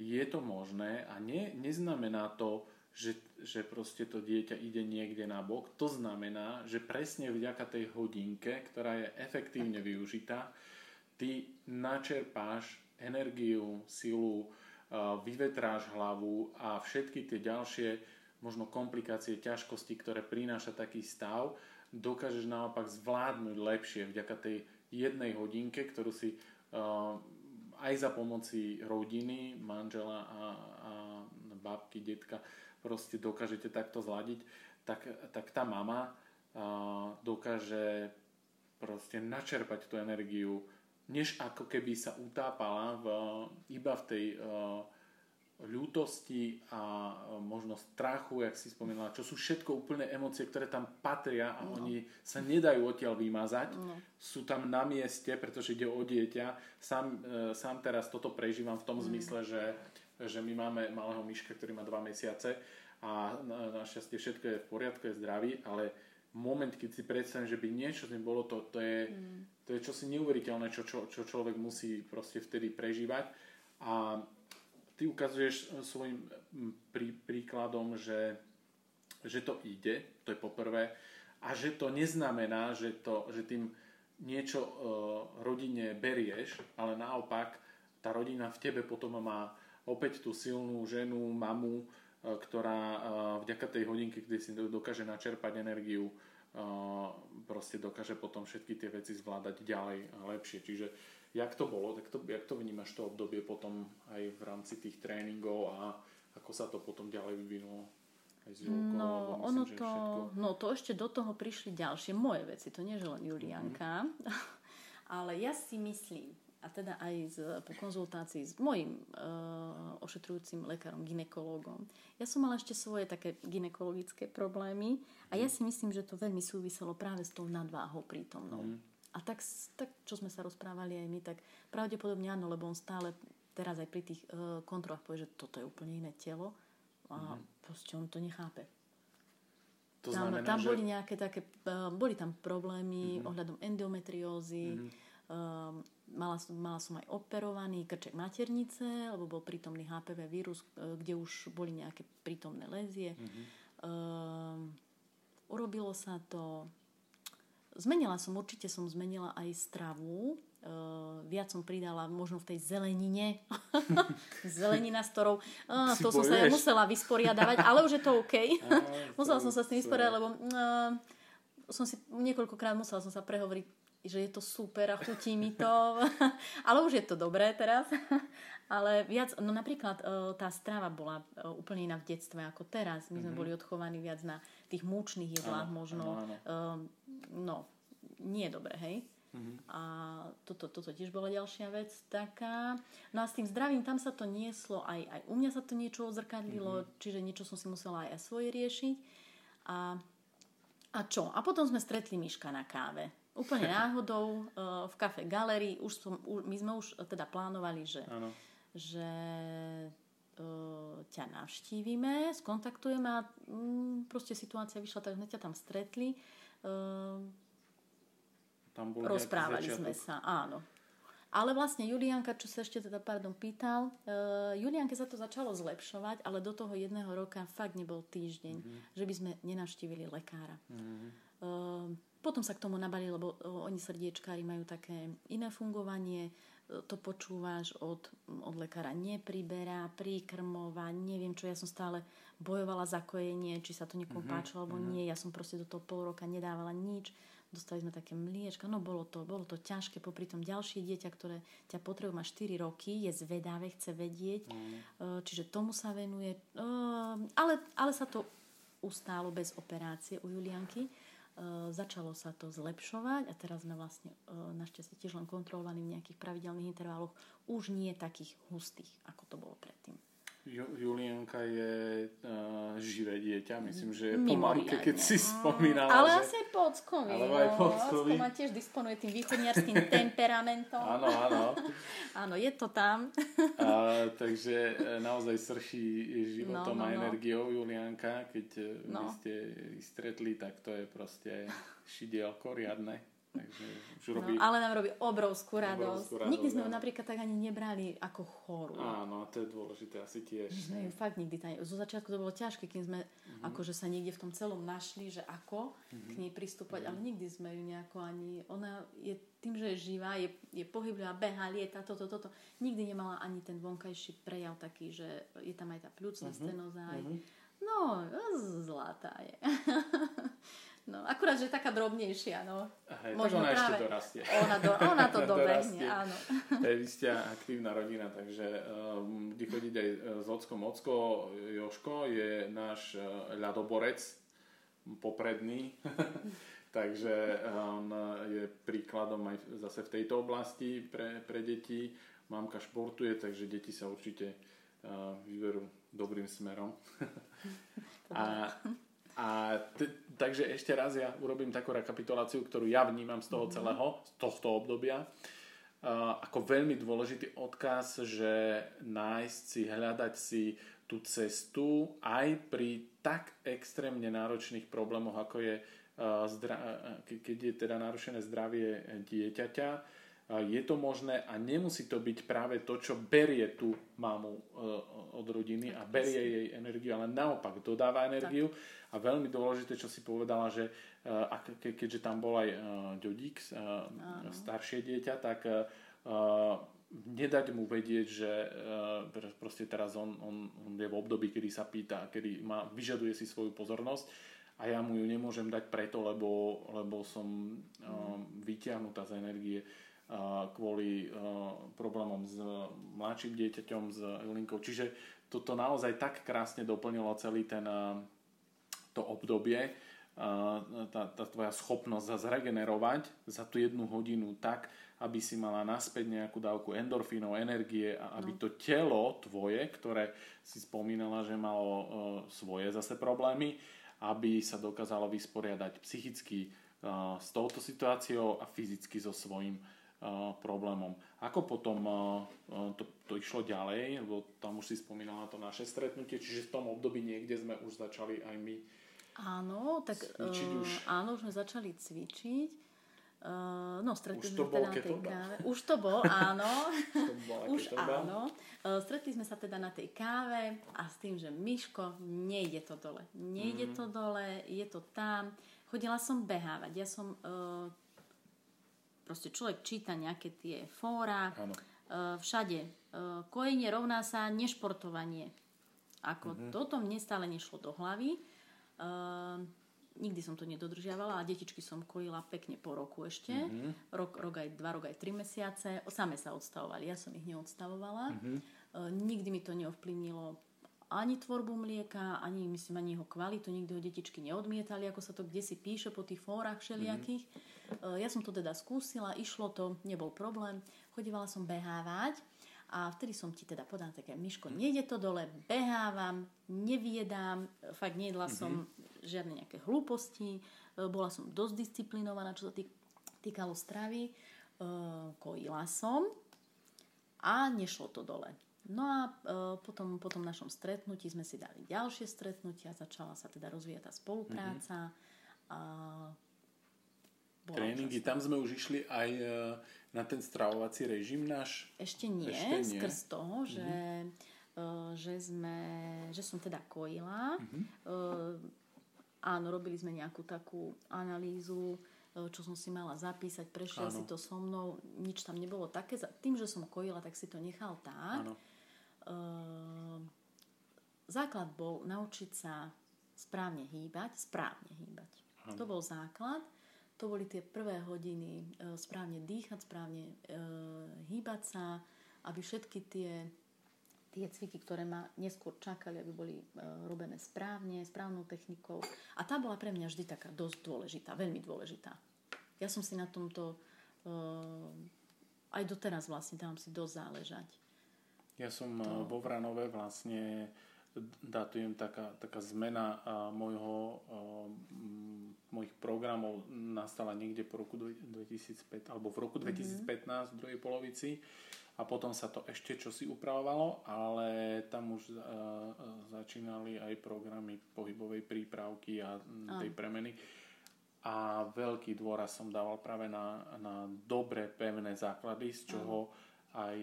je to možné a ne, neznamená to, že, že proste to dieťa ide niekde na bok. To znamená, že presne vďaka tej hodinke, ktorá je efektívne využitá, ty načerpáš energiu, silu, vyvetráš hlavu a všetky tie ďalšie možno komplikácie, ťažkosti, ktoré prináša taký stav, dokážeš naopak zvládnuť lepšie vďaka tej jednej hodinke, ktorú si aj za pomoci rodiny, manžela a, a babky, detka proste dokážete takto zladiť, tak, tak tá mama a, dokáže proste načerpať tú energiu, než ako keby sa utápala v, iba v tej uh, ľútosti a možno strachu, jak si spomínala, čo sú všetko úplne emócie, ktoré tam patria a no. oni sa nedajú odtiaľ vymazať. No. Sú tam na mieste, pretože ide o dieťa. Sám, e, sám teraz toto prežívam v tom mm. zmysle, že, že my máme malého myška, ktorý má 2 mesiace a našťastie všetko je v poriadku, je zdravý, ale moment, keď si predstavím, že by niečo s ním bolo, to, to, je, mm. to je čosi neuveriteľné, čo, čo, čo človek musí proste vtedy prežívať. A ty ukazuješ e, svojim prí, príkladom, že, že to ide, to je poprvé, a že to neznamená, že, to, že tým niečo uh, rodine berieš, ale naopak tá rodina v tebe potom má opäť tú silnú ženu, mamu, ktorá uh, vďaka tej hodinke, kde si dokáže načerpať energiu, proste dokáže potom všetky tie veci zvládať ďalej a lepšie. Čiže Jak to bolo? Tak to, jak to vnímaš to obdobie potom aj v rámci tých tréningov a ako sa to potom ďalej vyvinulo? Julkou, no, myslím, ono to, no to ešte do toho prišli ďalšie moje veci, to nie je len Julianka, mm-hmm. *laughs* ale ja si myslím, a teda aj z, po konzultácii s mojim uh, ošetrujúcim lekárom, ginekologom. Ja som mala ešte svoje také ginekologické problémy a ja mhm. si myslím, že to veľmi súviselo práve s tou nadváhou prítomnou. Mm. A tak, tak, čo sme sa rozprávali aj my, tak pravdepodobne áno, lebo on stále teraz aj pri tých uh, kontrolách povie, že toto je úplne iné telo a mm-hmm. proste on to nechápe. To tam, znamená, tam že... boli nejaké také, uh, boli tam problémy mm-hmm. ohľadom endometriózy, mm-hmm. Uh, mala, som, mala som aj operovaný krček maternice, lebo bol prítomný HPV vírus, uh, kde už boli nejaké prítomné lezie. Mm-hmm. Uh, urobilo sa to Zmenila som, určite som zmenila aj stravu. Uh, viac som pridala možno v tej zelenine. *laughs* Zelenina, s ktorou uh, to som sa ja musela vysporiadavať, ale už je to OK. *laughs* *laughs* musela som sa s tým vysporiadať, lebo uh, som si niekoľkokrát musela som sa prehovoriť, že je to super a chutí mi to. *laughs* ale už je to dobré teraz. *laughs* ale viac, no napríklad uh, tá strava bola uh, úplne iná v detstve ako teraz. My sme mm-hmm. boli odchovaní viac na tých múčných jedlách možno. Áno, áno. Uh, no, nie je dobré, hej. Mm-hmm. A toto, toto tiež bola ďalšia vec taká. No a s tým zdravím, tam sa to nieslo, aj, aj u mňa sa to niečo odzrkadlilo, mm-hmm. čiže niečo som si musela aj, aj svoje riešiť. A, a čo? A potom sme stretli Miška na káve. Úplne náhodou uh, v kafe Galerii. Už som, už, my sme už teda plánovali, že, že uh, ťa navštívime, skontaktujeme a um, proste situácia vyšla, tak sme ťa tam stretli. Uh, tam bol Rozprávali sme sa, áno. Ale vlastne Julianka, čo sa ešte teda, pardon, pýtal, uh, Julianke sa to začalo zlepšovať, ale do toho jedného roka fakt nebol týždeň, mm-hmm. že by sme nenavštívili lekára. Mm-hmm. Uh, potom sa k tomu nabali, lebo uh, oni srdiečkári majú také iné fungovanie, uh, to počúvaš od, od lekára, nepriberá, príkrmová, neviem čo, ja som stále bojovala za kojenie, či sa to niekomu mm-hmm. páčilo alebo mm-hmm. nie, ja som proste do toho pol roka nedávala nič dostali sme také mliečka, no bolo to, bolo to ťažké, popri tom ďalšie dieťa, ktoré ťa potrebuje, má 4 roky, je zvedavé, chce vedieť, mm. čiže tomu sa venuje, ale, ale sa to ustálo bez operácie u Julianky. Začalo sa to zlepšovať a teraz sme vlastne našťastie tiež len kontrolovaní v nejakých pravidelných intervaloch, už nie takých hustých, ako to bolo predtým. Julianka je uh, živé dieťa, myslím, že je po mamke, keď si spomínala. Ale že... asi aj po ockovi. Ale aj po ockovi. No, tiež disponuje tým východniarským *laughs* temperamentom. Áno, áno. *laughs* áno, je to tam. A, takže e, naozaj srší životom no, no, a no. energiou Julianka. Keď e, no. vy ste stretli, tak to je proste šidielko riadne. Takže už no, robí... No, ale nám robí obrovskú radosť. Obrovskú radosť nikdy sme ju napríklad tak ani nebrali ako chorú. Áno, to je dôležité asi tiež. My sme ju fakt nikdy tam... Zo začiatku to bolo ťažké, kým sme mm-hmm. akože sa niekde v tom celom našli, že ako mm-hmm. k nej pristúpať, mm-hmm. ale nikdy sme ju nejako ani... Ona je tým, že je živá, je, je pohyblivá, beha, lieta, toto, toto. Nikdy nemala ani ten vonkajší prejav taký, že je tam aj tá pľúcna mm-hmm. stenoza. Aj... Mm-hmm. No, zlatá je. *laughs* No, akurát, že je taká drobnejšia, no. Hej, Možno ona práve, ešte dorastie. Ona, do, *laughs* ona to dobehne, áno. Hej, vy ste aktívna rodina, takže um, bude chodiť aj e, s ockom. Ocko Joško je náš uh, ľadoborec popredný, *laughs* takže on je príkladom aj zase v tejto oblasti pre, pre deti. Mamka športuje, takže deti sa určite uh, vyberú dobrým smerom. *laughs* a a t- takže ešte raz ja urobím takú rekapituláciu, ktorú ja vnímam z toho mm-hmm. celého, z tohto obdobia. Ako veľmi dôležitý odkaz, že nájsť si, hľadať si tú cestu aj pri tak extrémne náročných problémoch, ako je, keď je teda narušené zdravie dieťaťa, je to možné a nemusí to byť práve to, čo berie tú mamu e, od rodiny a berie jej energiu, ale naopak dodáva energiu. Tak. A veľmi dôležité, čo si povedala, že e, keďže tam bol aj e, Ďodík, staršie dieťa, tak nedať mu vedieť, že proste teraz on, on, on je v období, kedy sa pýta, kedy má, vyžaduje si svoju pozornosť a ja mu ju nemôžem dať preto, lebo, lebo som mm. vyťahnutá z energie kvôli problémom s mladším dieťaťom, s Linkou. Čiže toto naozaj tak krásne doplnilo celý ten to obdobie, tá, tá tvoja schopnosť sa zregenerovať za tú jednu hodinu tak, aby si mala naspäť nejakú dávku endorfínov, energie a aby no. to telo tvoje, ktoré si spomínala, že malo uh, svoje zase problémy, aby sa dokázalo vysporiadať psychicky uh, s touto situáciou a fyzicky so svojím problémom. Ako potom to, to išlo ďalej, lebo tam už si spomínala to naše stretnutie, čiže v tom období niekde sme už začali aj my Áno, tak cvičiť uh, už. áno, už sme začali cvičiť. Uh, no, stretli už sme teda na tej káve. Už to bol, *laughs* áno. už áno. Uh, stretli sme sa teda na tej káve a s tým, že Miško, nejde to dole. Nejde mm. to dole, je to tam. Chodila som behávať. Ja som uh, proste človek číta nejaké tie fóra, Áno. Uh, všade. Uh, kojenie rovná sa nešportovanie. Ako mm-hmm. toto mne stále nešlo do hlavy. Uh, nikdy som to nedodržiavala a detičky som kojila pekne po roku ešte. Mm-hmm. Rok, rok aj dva, rok aj tri mesiace. Same sa odstavovali, ja som ich neodstavovala. Mm-hmm. Uh, nikdy mi to neovplyvnilo ani tvorbu mlieka, ani myslím ani jeho kvalitu, nikdy ho detičky neodmietali, ako sa to kde si píše po tých fórach všelijakých. Mm-hmm. Ja som to teda skúsila, išlo to, nebol problém. Chodívala som behávať a vtedy som ti teda podala také, Miško, nejde to dole, behávam, neviedám, fakt nejedla mm-hmm. som žiadne nejaké hlúposti, e, bola som dosť disciplinovaná, čo sa týkalo stravy, e, kojila som a nešlo to dole. No a e, potom po tom našom stretnutí sme si dali ďalšie stretnutia, začala sa teda rozvíjať tá spolupráca. Mm-hmm. Tréningy, tam sme už išli aj e, na ten stravovací režim náš? Ešte nie, Ešte nie. skrz toho, že, mm-hmm. že, sme, že som teda kojila. Mm-hmm. Áno, robili sme nejakú takú analýzu, čo som si mala zapísať, prešiel Áno. si to so mnou, nič tam nebolo také. Tým, že som kojila, tak si to nechal tak. Áno. Ehm, základ bol naučiť sa správne hýbať, správne hýbať. Hm. To bol základ. To boli tie prvé hodiny e, správne dýchať, správne e, hýbať sa, aby všetky tie, tie cviky, ktoré ma neskôr čakali, aby boli e, robené správne, správnou technikou. A tá bola pre mňa vždy taká dosť dôležitá, veľmi dôležitá. Ja som si na tomto aj doteraz vlastne dávam si dosť záležať. Ja som to... Eh, vo Vranove vlastne datujem taká, taká zmena a môjho, a, m, mojich programov nastala niekde po roku 2005 alebo v roku 2015 mm-hmm. v druhej polovici a potom sa to ešte čosi upravovalo, ale tam už a, začínali aj programy pohybovej prípravky a tej premeny. A veľký dôraz som dával práve na, na dobre pevné základy, z čoho aj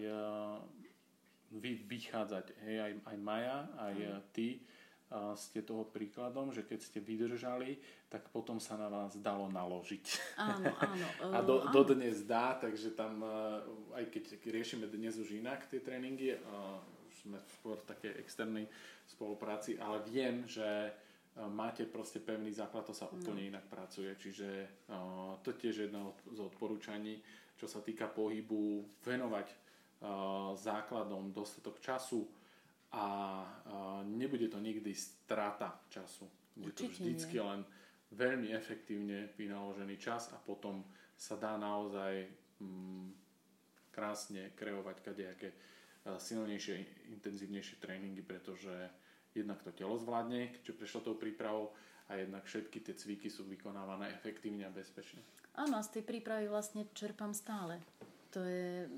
vy vychádzať. Hej, aj, aj Maja, aj mm. ty a ste toho príkladom, že keď ste vydržali, tak potom sa na vás dalo naložiť. Áno, *laughs* áno. a do, áno. dodnes dá, takže tam, aj keď riešime dnes už inak tie tréningy, už sme skôr v takej externej spolupráci, ale viem, že máte proste pevný základ, to sa úplne no. inak pracuje. Čiže to tiež jedno z odporúčaní, čo sa týka pohybu, venovať základom dostatok času a nebude to nikdy strata času. Bude to vždycky len veľmi efektívne vynaložený čas a potom sa dá naozaj mm, krásne kreovať kadejaké silnejšie, intenzívnejšie tréningy, pretože jednak to telo zvládne, keďže prešlo tou prípravou a jednak všetky tie cviky sú vykonávané efektívne a bezpečne. Áno, a z tej prípravy vlastne čerpám stále. To je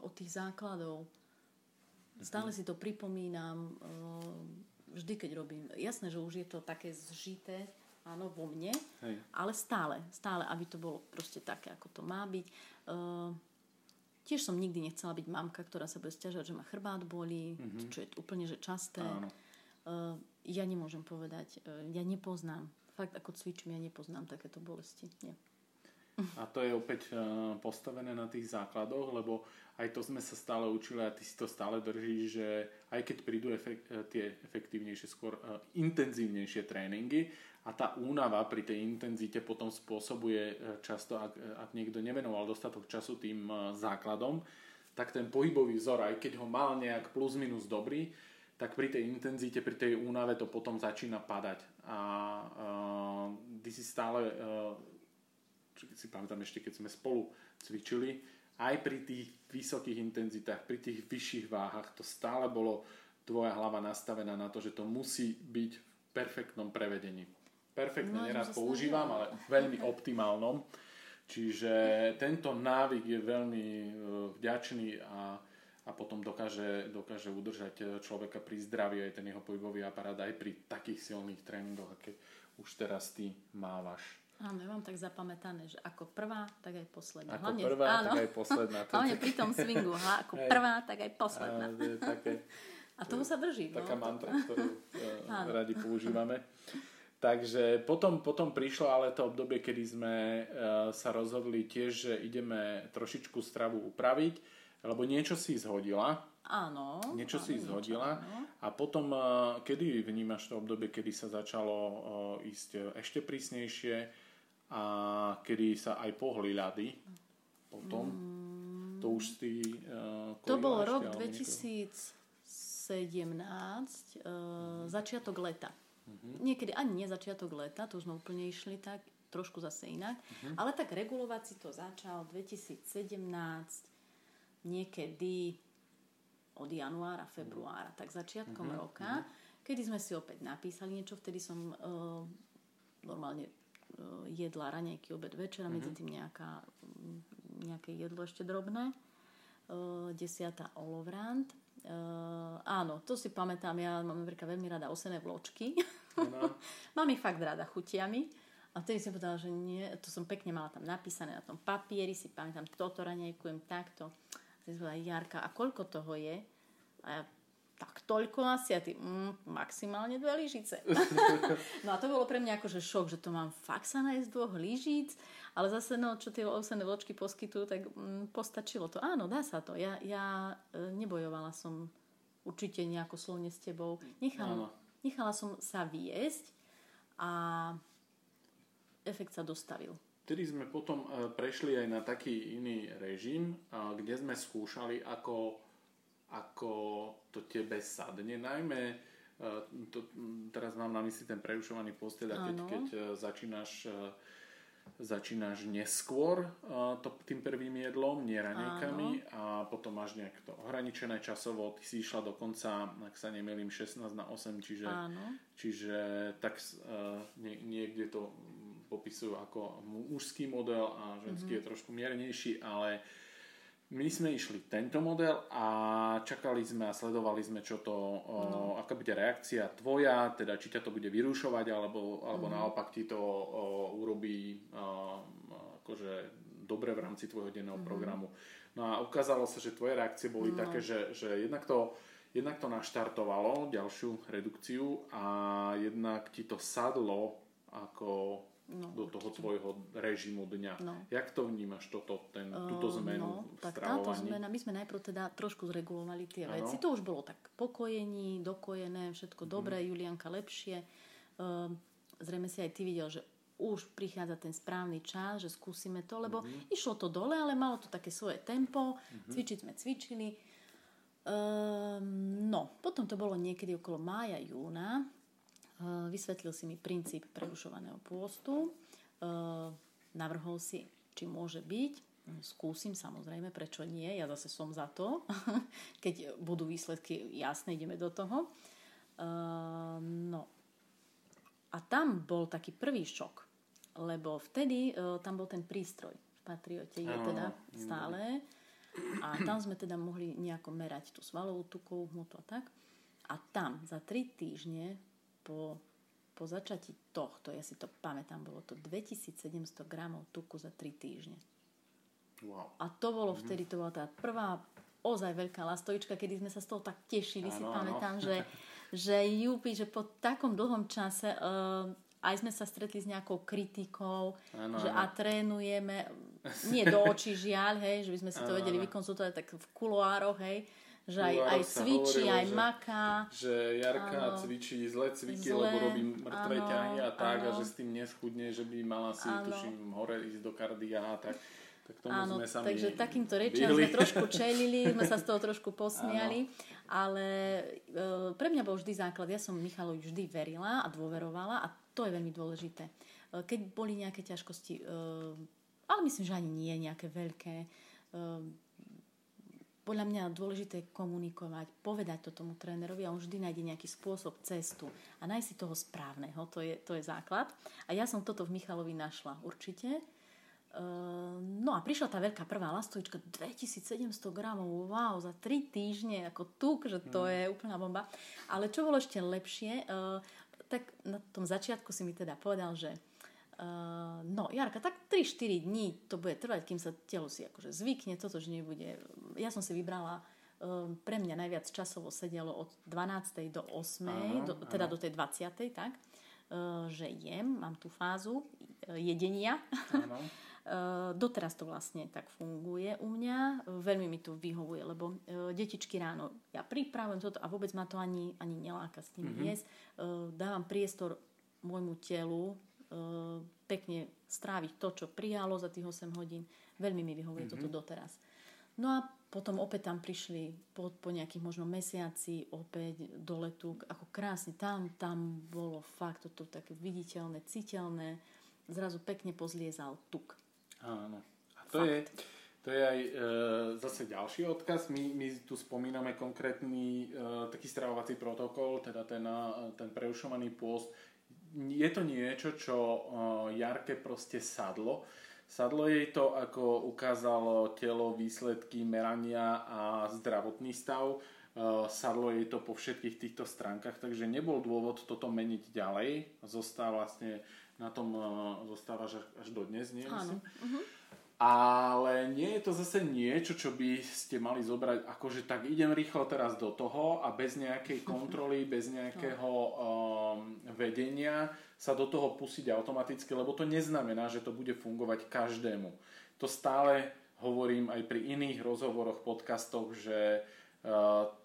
od tých základov. Stále si to pripomínam, vždy keď robím. Jasné, že už je to také zžité, áno, vo mne, Hej. ale stále, stále, aby to bolo proste také, ako to má byť. Tiež som nikdy nechcela byť mamka, ktorá sa bude stiažovať, že ma chrbát bolí, mm-hmm. čo je úplne že časté. Áno. Uh, ja nemôžem povedať, ja nepoznám. Fakt, ako cvičím, ja nepoznám takéto bolesti. Nie. A to je opäť uh, postavené na tých základoch, lebo aj to sme sa stále učili a ty si to stále držíš, že aj keď prídu efekt, tie efektívnejšie, skôr uh, intenzívnejšie tréningy, a tá únava pri tej intenzite potom spôsobuje často, ak, ak niekto nevenoval dostatok času tým základom, tak ten pohybový vzor, aj keď ho mal nejak plus minus dobrý, tak pri tej intenzite, pri tej únave to potom začína padať. A uh, ty si stále, uh, si pamätám ešte, keď sme spolu cvičili, aj pri tých vysokých intenzitách, pri tých vyšších váhach, to stále bolo tvoja hlava nastavená na to, že to musí byť v perfektnom prevedení perfektne no, nerad používam, ale veľmi *laughs* optimálnom. Čiže tento návyk je veľmi e, vďačný a, a potom dokáže, dokáže udržať človeka pri zdraví aj ten jeho pohybový aparát aj pri takých silných tréningoch, aké už teraz ty mávaš. Áno, ja mám tak zapamätané, že ako prvá, tak aj posledná. Ako Hlavne, prvá, áno. tak aj posledná. *laughs* Hlavne pri tom swingu, ha, ako prvá, tak aj posledná. A, také, a toho sa drží. Taká no, mantra, ktorú *laughs* uh, radi používame. Takže potom, potom prišlo ale to obdobie, kedy sme uh, sa rozhodli tiež, že ideme trošičku stravu upraviť, lebo niečo si zhodila. Áno. Niečo áno, si zhodila. Niečo, áno. A potom, uh, kedy vnímaš to obdobie, kedy sa začalo ísť ešte prísnejšie a kedy sa aj pohli ľady potom? Mm. To už si... Uh, to bol rok 2017, uh, začiatok leta. Uh-huh. Niekedy ani nie začiatok leta, to už sme úplne išli tak, trošku zase inak. Uh-huh. Ale tak regulovať si to začal 2017, niekedy od januára, februára, tak začiatkom uh-huh. roka, kedy sme si opäť napísali niečo, vtedy som uh, normálne jedla raňajky, obed, večera, uh-huh. medzi tým nejaká, nejaké jedlo ešte drobné. Uh, desiata olovrant. Uh, áno, to si pamätám, ja mám napríklad veľmi rada osené vločky. *laughs* Mám ich fakt rada, chutia mi. A vtedy som povedala, že nie, to som pekne mala tam napísané na tom papieri, si pamätám, toto raňajkujem takto. A som povedala, Jarka, a koľko toho je? A ja, tak toľko asi a ty, mm, maximálne dve lyžice. *laughs* no a to bolo pre mňa akože šok, že to mám fakt sa nájsť dvoch lyžíc, ale zase no, čo tie ovsené vločky poskytujú, tak mm, postačilo to. Áno, dá sa to. Ja, ja e, nebojovala som určite nejako slovne s tebou. Áno Nechala som sa viesť a efekt sa dostavil. Vtedy sme potom e, prešli aj na taký iný režim, kde sme skúšali, ako, ako to tebe sadne. Najmä e, to, teraz mám na mysli ten prerušovaný posteľ, keď, keď e, začínaš začínaš neskôr to, tým prvým jedlom, nie ranejkami a potom máš nejak to ohraničené časovo. Ty si išla dokonca, ak sa nemýlim, 16 na 8, čiže, čiže tak nie, niekde to popisujú ako mužský model a ženský mm-hmm. je trošku miernejší, ale uh, my sme išli tento model a čakali sme a sledovali sme, čo to, no. aká bude reakcia tvoja, teda či ťa to bude vyrušovať, alebo, alebo mm. naopak ti to o, urobí o, akože dobre v rámci tvojho denného mm. programu. No a ukázalo sa, že tvoje reakcie boli no. také, že, že jednak to jednak to naštartovalo ďalšiu redukciu a jednak ti to sadlo ako no, do toho určite. tvojho režimu dňa. No. Jak to vnímaš, toto, ten, túto zmenu no, v tak táto zmena, my sme najprv teda trošku zregulovali tie ano. veci. To už bolo tak pokojení, dokojené, všetko mm. dobré, Julianka lepšie. Uh, zrejme si aj ty videl, že už prichádza ten správny čas, že skúsime to, lebo mm-hmm. išlo to dole, ale malo to také svoje tempo, mm-hmm. cvičiť sme cvičili. Um, no, potom to bolo niekedy okolo mája, júna, Vysvetlil si mi princíp prerušovaného pôstu, navrhol si či môže byť. Skúsim samozrejme, prečo nie, ja zase som za to. *laughs* Keď budú výsledky jasné, ideme do toho. Uh, no. A tam bol taký prvý šok, lebo vtedy tam bol ten prístroj v Patriote, je teda stále. A tam sme teda mohli nejako merať tú svalovú tukovú hmotu a tak. A tam za tri týždne po, po začatí tohto, ja si to pamätám, bolo to 2700 gramov tuku za tri týždne. Wow. A to bolo mm-hmm. vtedy, to bola tá prvá ozaj veľká lastovička, kedy sme sa z toho tak tešili, ano, si pamätám, ano. že, *laughs* že júpi, že po takom dlhom čase uh, aj sme sa stretli s nejakou kritikou, ano, že ano. a trénujeme, nie do očí žiaľ, hej, že by sme si to ano, vedeli ano. vykonzultovať tak v kuloároch, hej, že aj, aj cvičí, hovorilo, aj že, maká. Že Jarka áno, cvičí zle cviky, zle, lebo robí mŕtve áno, ťahy a tak, áno. a že s tým neschudne, že by mala si, áno. tuším, hore ísť do kardia a tak. Tak tomu áno, sme sa takže takýmto rečiam sme trošku čelili, sme sa z toho trošku *laughs* posmiali, ale e, pre mňa bol vždy základ. Ja som Michalovi vždy verila a dôverovala a to je veľmi dôležité. E, keď boli nejaké ťažkosti, e, ale myslím, že ani nie nejaké veľké, e, podľa mňa dôležité je komunikovať, povedať to tomu trénerovi a on vždy nájde nejaký spôsob, cestu a nájsť si toho správneho, to je, to je základ. A ja som toto v Michalovi našla určite. Uh, no a prišla tá veľká prvá lastovička, 2700 gramov, wow, za 3 týždne, ako tuk, že to mm. je úplná bomba. Ale čo bolo ešte lepšie, uh, tak na tom začiatku si mi teda povedal, že Uh, no, Jarka, tak 3-4 dní to bude trvať, kým sa telo si akože zvykne, toto že nebude. Ja som si vybrala, uh, pre mňa najviac časovo sedelo od 12. do 8. Áno, do, teda áno. do tej 20. tak, uh, že jem, mám tú fázu jedenia. Uh, *laughs* doteraz to vlastne tak funguje u mňa. Veľmi mi to vyhovuje, lebo uh, detičky ráno ja pripravujem toto a vôbec ma to ani, ani neláka s tým mm-hmm. jesť. Uh, dávam priestor môjmu telu pekne stráviť to, čo prijalo za tých 8 hodín. Veľmi mi vyhovuje mm-hmm. toto doteraz. No a potom opäť tam prišli po, po nejakých možno mesiaci opäť do letu, ako krásne tam, tam bolo fakt toto také viditeľné, citeľné, zrazu pekne pozliezal tuk. Áno. A to je, to je aj e, zase ďalší odkaz. My, my tu spomíname konkrétny e, taký stravovací protokol, teda ten, ten preušovaný pôst. Je to niečo, čo Jarke proste sadlo. Sadlo jej to, ako ukázalo telo, výsledky merania a zdravotný stav. Sadlo jej to po všetkých týchto stránkach, takže nebol dôvod toto meniť ďalej. Zostáva vlastne na tom zostáva až, až do dnes, nie? Áno. Uh-huh. Ale nie je to zase niečo, čo by ste mali zobrať, akože tak idem rýchlo teraz do toho a bez nejakej kontroly, *laughs* bez nejakého um, vedenia sa do toho pustiť automaticky, lebo to neznamená, že to bude fungovať každému. To stále hovorím aj pri iných rozhovoroch, podcastoch, že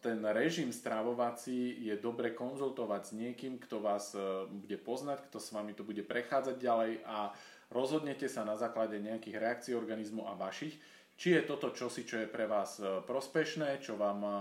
ten režim stravovací je dobre konzultovať s niekým, kto vás e, bude poznať, kto s vami to bude prechádzať ďalej a rozhodnete sa na základe nejakých reakcií organizmu a vašich, či je toto čosi, čo je pre vás e, prospešné, čo vám e,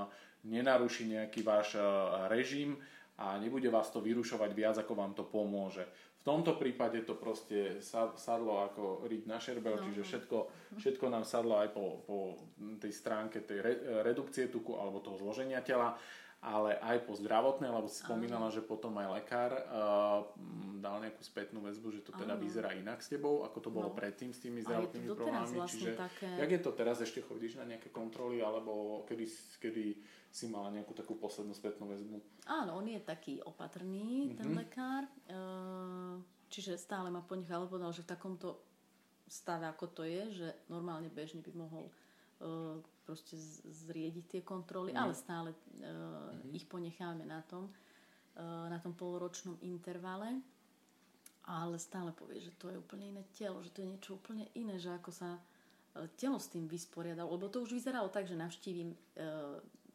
nenaruší nejaký váš režim a nebude vás to vyrušovať viac, ako vám to pomôže. V tomto prípade to proste sadlo ako riť na šerbel, no. čiže všetko, všetko nám sadlo aj po, po tej stránke tej re, redukcie tuku alebo toho zloženia tela, ale aj po zdravotnej, lebo si spomínala, že potom aj lekár uh, dal nejakú spätnú väzbu, že to teda Áno. vyzerá inak s tebou, ako to bolo no. predtým s tými zdravotnými problémami. Vlastne čiže také... jak je to teraz, ešte chodíš na nejaké kontroly, alebo kedy, kedy si mala nejakú takú poslednú spätnú väzbu. Áno, on je taký opatrný, mm-hmm. ten mhm. lekár. Čiže stále ma ponechal, povedal, že v takomto stave, ako to je, že normálne bežne by mohol proste zriediť tie kontroly, mm. ale stále mm-hmm. ich ponecháme na tom, na tom poloročnom intervale. Ale stále povie, že to je úplne iné telo, že to je niečo úplne iné, že ako sa telo s tým vysporiadalo. Lebo to už vyzeralo tak, že navštívim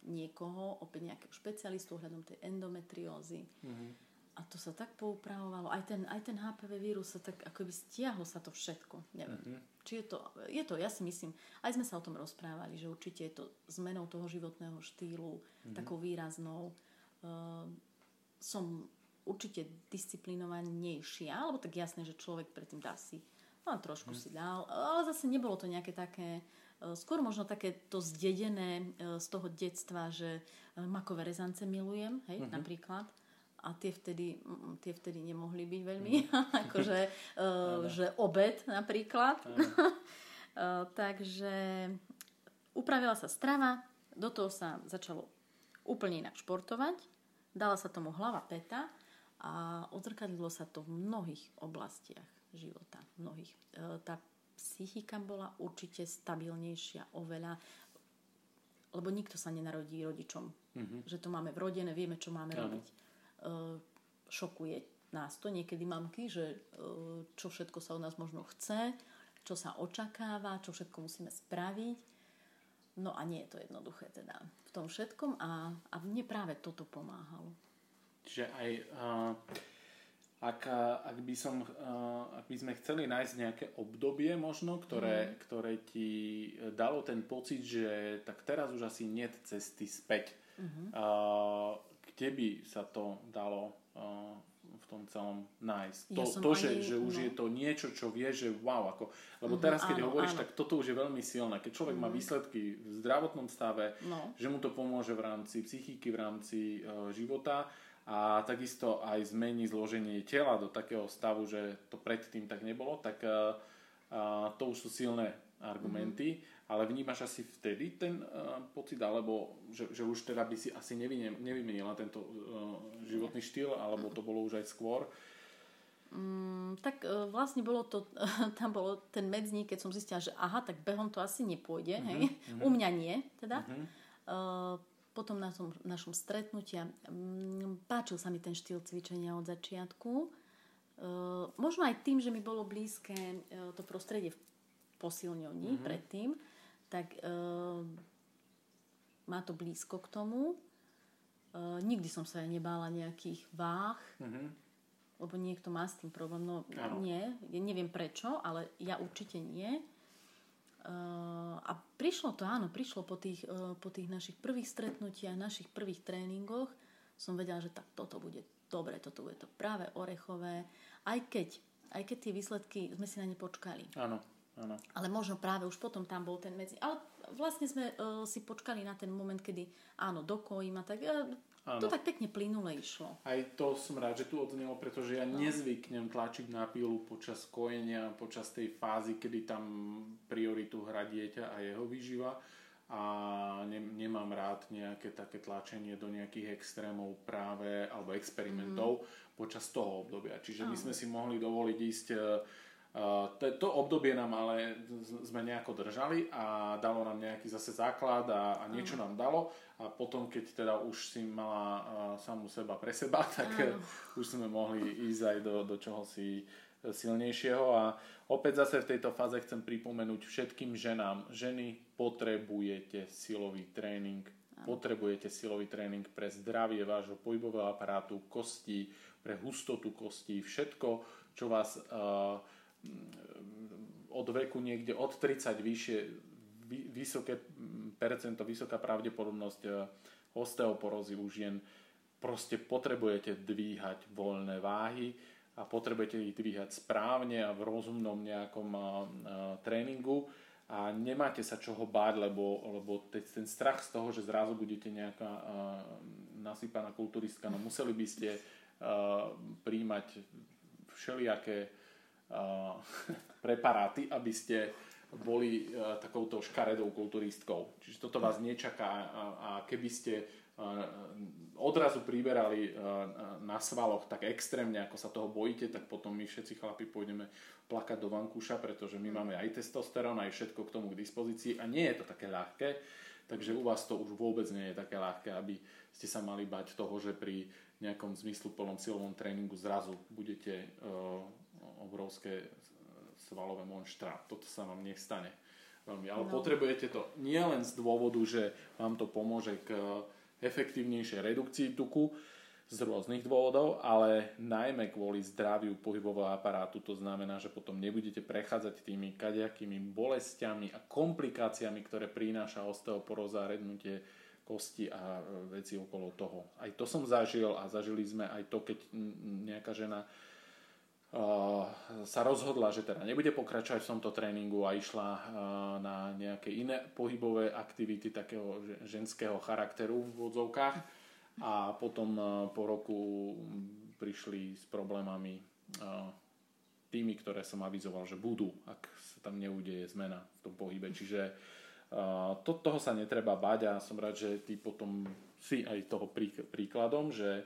niekoho, opäť nejakého špecialistu ohľadom tej endometriózy. Mm-hmm. A to sa tak poupravovalo. Aj ten, aj ten HPV vírus sa tak, ako by stiahlo sa to všetko. Neviem. Mm-hmm. Či je to, je to, ja si myslím, aj sme sa o tom rozprávali, že určite je to zmenou toho životného štýlu, mm-hmm. takou výraznou. Uh, som určite disciplinovanejšia, alebo tak jasné, že človek predtým dá si No, trošku hmm. si dal, ale zase nebolo to nejaké také, e, skôr možno také to zdedené e, z toho detstva, že e, makové rezance milujem, hej, hmm. napríklad. A tie vtedy, tie vtedy nemohli byť veľmi, hmm. *laughs* akože, *laughs* uh, že obed napríklad. uh, *laughs* takže upravila sa strava, do toho sa začalo úplne inak športovať, dala sa tomu hlava peta a odzrkadlilo sa to v mnohých oblastiach života. Mnohých. E, tá psychika bola určite stabilnejšia oveľa, lebo nikto sa nenarodí rodičom. Mm-hmm. Že to máme vrodené, vieme, čo máme Áno. robiť. E, šokuje nás to niekedy mamky, že e, čo všetko sa od nás možno chce, čo sa očakáva, čo všetko musíme spraviť. No a nie je to jednoduché teda v tom všetkom a, a mne práve toto pomáhalo. Čiže aj uh, ak, ak, by som, uh, ak by sme chceli nájsť nejaké obdobie možno, ktoré, mm. ktoré ti dalo ten pocit, že tak teraz už asi nie cesty späť. Mm-hmm. Uh, kde by sa to dalo uh, v tom celom nájsť? To, ja to že, ani, že už no. je to niečo, čo vie, že wow. Ako, lebo mm-hmm, teraz, keď áno, hovoríš, áno. tak toto už je veľmi silné. Keď človek mm-hmm. má mhm. výsledky v zdravotnom stave, no. že mu to pomôže v rámci psychiky, v rámci uh, života, a takisto aj zmení zloženie tela do takého stavu, že to predtým tak nebolo, tak uh, uh, to už sú silné argumenty, mm-hmm. Ale vnímaš asi vtedy ten uh, pocit, alebo že, že už teda by si asi nevymenila tento uh, životný štýl, alebo to bolo už aj skôr? Mm, tak uh, vlastne bolo to, *laughs* tam bolo ten medzník, keď som zistila, že aha, tak behom to asi nepôjde, mm-hmm. hej? Mm-hmm. U mňa nie, teda. Mm-hmm. Uh, potom na tom našom stretnutia mm, páčil sa mi ten štýl cvičenia od začiatku. E, možno aj tým, že mi bolo blízke e, to prostredie v posilňovni mm-hmm. predtým, tak e, má to blízko k tomu. Nikdy som sa nebála nejakých váh, mm-hmm. lebo niekto má s tým problém. No ano. nie, neviem prečo, ale ja určite nie. A prišlo to, áno, prišlo po tých, e, po tých našich prvých stretnutiach, našich prvých tréningoch. Som vedela, že tak toto bude dobre, toto bude to práve orechové. Aj keď, aj keď tie výsledky sme si na ne počkali. Áno, áno. Ale možno práve už potom tam bol ten medzi... Ale vlastne sme uh, si počkali na ten moment, kedy áno, dokojím a tak. Uh, Áno. To tak pekne plynule išlo. Aj to som rád, že tu odznelo, pretože ja no. nezvyknem tlačiť na pilu počas kojenia, počas tej fázy, kedy tam prioritu hrá dieťa a jeho výživa a ne, nemám rád nejaké také tlačenie do nejakých extrémov práve alebo experimentov mm. počas toho obdobia. Čiže my sme si mohli dovoliť ísť to obdobie nám ale sme nejako držali a dalo nám nejaký zase základ a, a niečo nám dalo. A potom keď teda už si mala samú seba pre seba, *laughs* tak Áno. už sme mohli ísť aj do, do čoho si silnejšieho. A opäť zase v tejto fáze chcem pripomenúť všetkým ženám, ženy potrebujete silový tréning, potrebujete silový tréning pre zdravie vášho pohybového aparátu, kostí, pre hustotu kostí, všetko, čo vás uh, od veku niekde od 30 vyššie vysoké percento, vysoká pravdepodobnosť e, osteoporózy u žien. Proste potrebujete dvíhať voľné váhy a potrebujete ich dvíhať správne a v rozumnom nejakom a, e, a, tréningu a nemáte sa čoho báť, lebo, lebo ten strach z toho, že zrazu budete nejaká nasypaná kulturistka, no museli by ste príjmať všelijaké *laughs* preparáty, aby ste boli uh, takouto škaredou kulturistkou. Čiže toto vás nečaká a, keby ste uh, odrazu priberali na svaloch tak extrémne, ako sa toho bojíte, tak potom my všetci chlapi pôjdeme plakať do vankúša, pretože my máme aj testosterón, aj všetko k tomu k dispozícii a nie je to také ľahké. Takže u vás to už vôbec nie je také ľahké, aby ste sa mali bať toho, že pri nejakom zmysluplnom silovom tréningu zrazu budete obrovské svalové monštra. Toto sa vám nestane veľmi. Ale no. potrebujete to nielen z dôvodu, že vám to pomôže k efektívnejšej redukcii tuku z rôznych dôvodov, ale najmä kvôli zdraviu pohybového aparátu. To znamená, že potom nebudete prechádzať tými kadejakými bolestiami a komplikáciami, ktoré prináša osteoporóza rednutie kosti a veci okolo toho. Aj to som zažil a zažili sme aj to, keď nejaká žena sa rozhodla, že teda nebude pokračovať v tomto tréningu a išla uh, na nejaké iné pohybové aktivity takého ženského charakteru v odzovkách a potom uh, po roku prišli s problémami tými, ktoré som avizoval, že budú, ak sa tam neudeje zmena v tom pohybe. Čiže to, toho sa netreba bať a som rád, že ty potom si aj toho príkladom, že,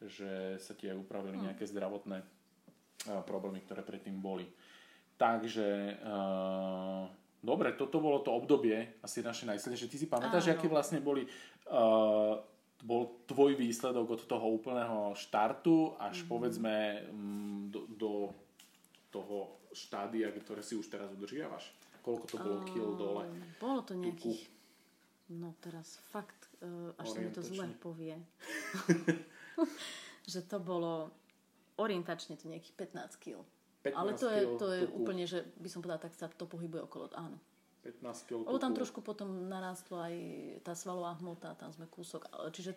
že sa ti aj upravili hm. nejaké zdravotné problémy, ktoré predtým boli. Takže uh, dobre, toto bolo to obdobie asi naše najsilnejšie. Ty si pamätáš, aké vlastne boli uh, bol tvoj výsledok od toho úplného štartu až mm-hmm. povedzme um, do, do toho štádia, ktoré si už teraz udržiavaš? Koľko to bolo uh, kil dole? Bolo to nejakých, tuku? no teraz fakt, uh, až sa mi to zle povie. *laughs* *laughs* že to bolo orientačne to nejakých 15 kg. Ale to je, to je úplne, že by som povedala, tak sa to pohybuje okolo, áno. 15 kg. Lebo tam trošku potom narástlo aj tá svalová hmota, tam sme kúsok. Čiže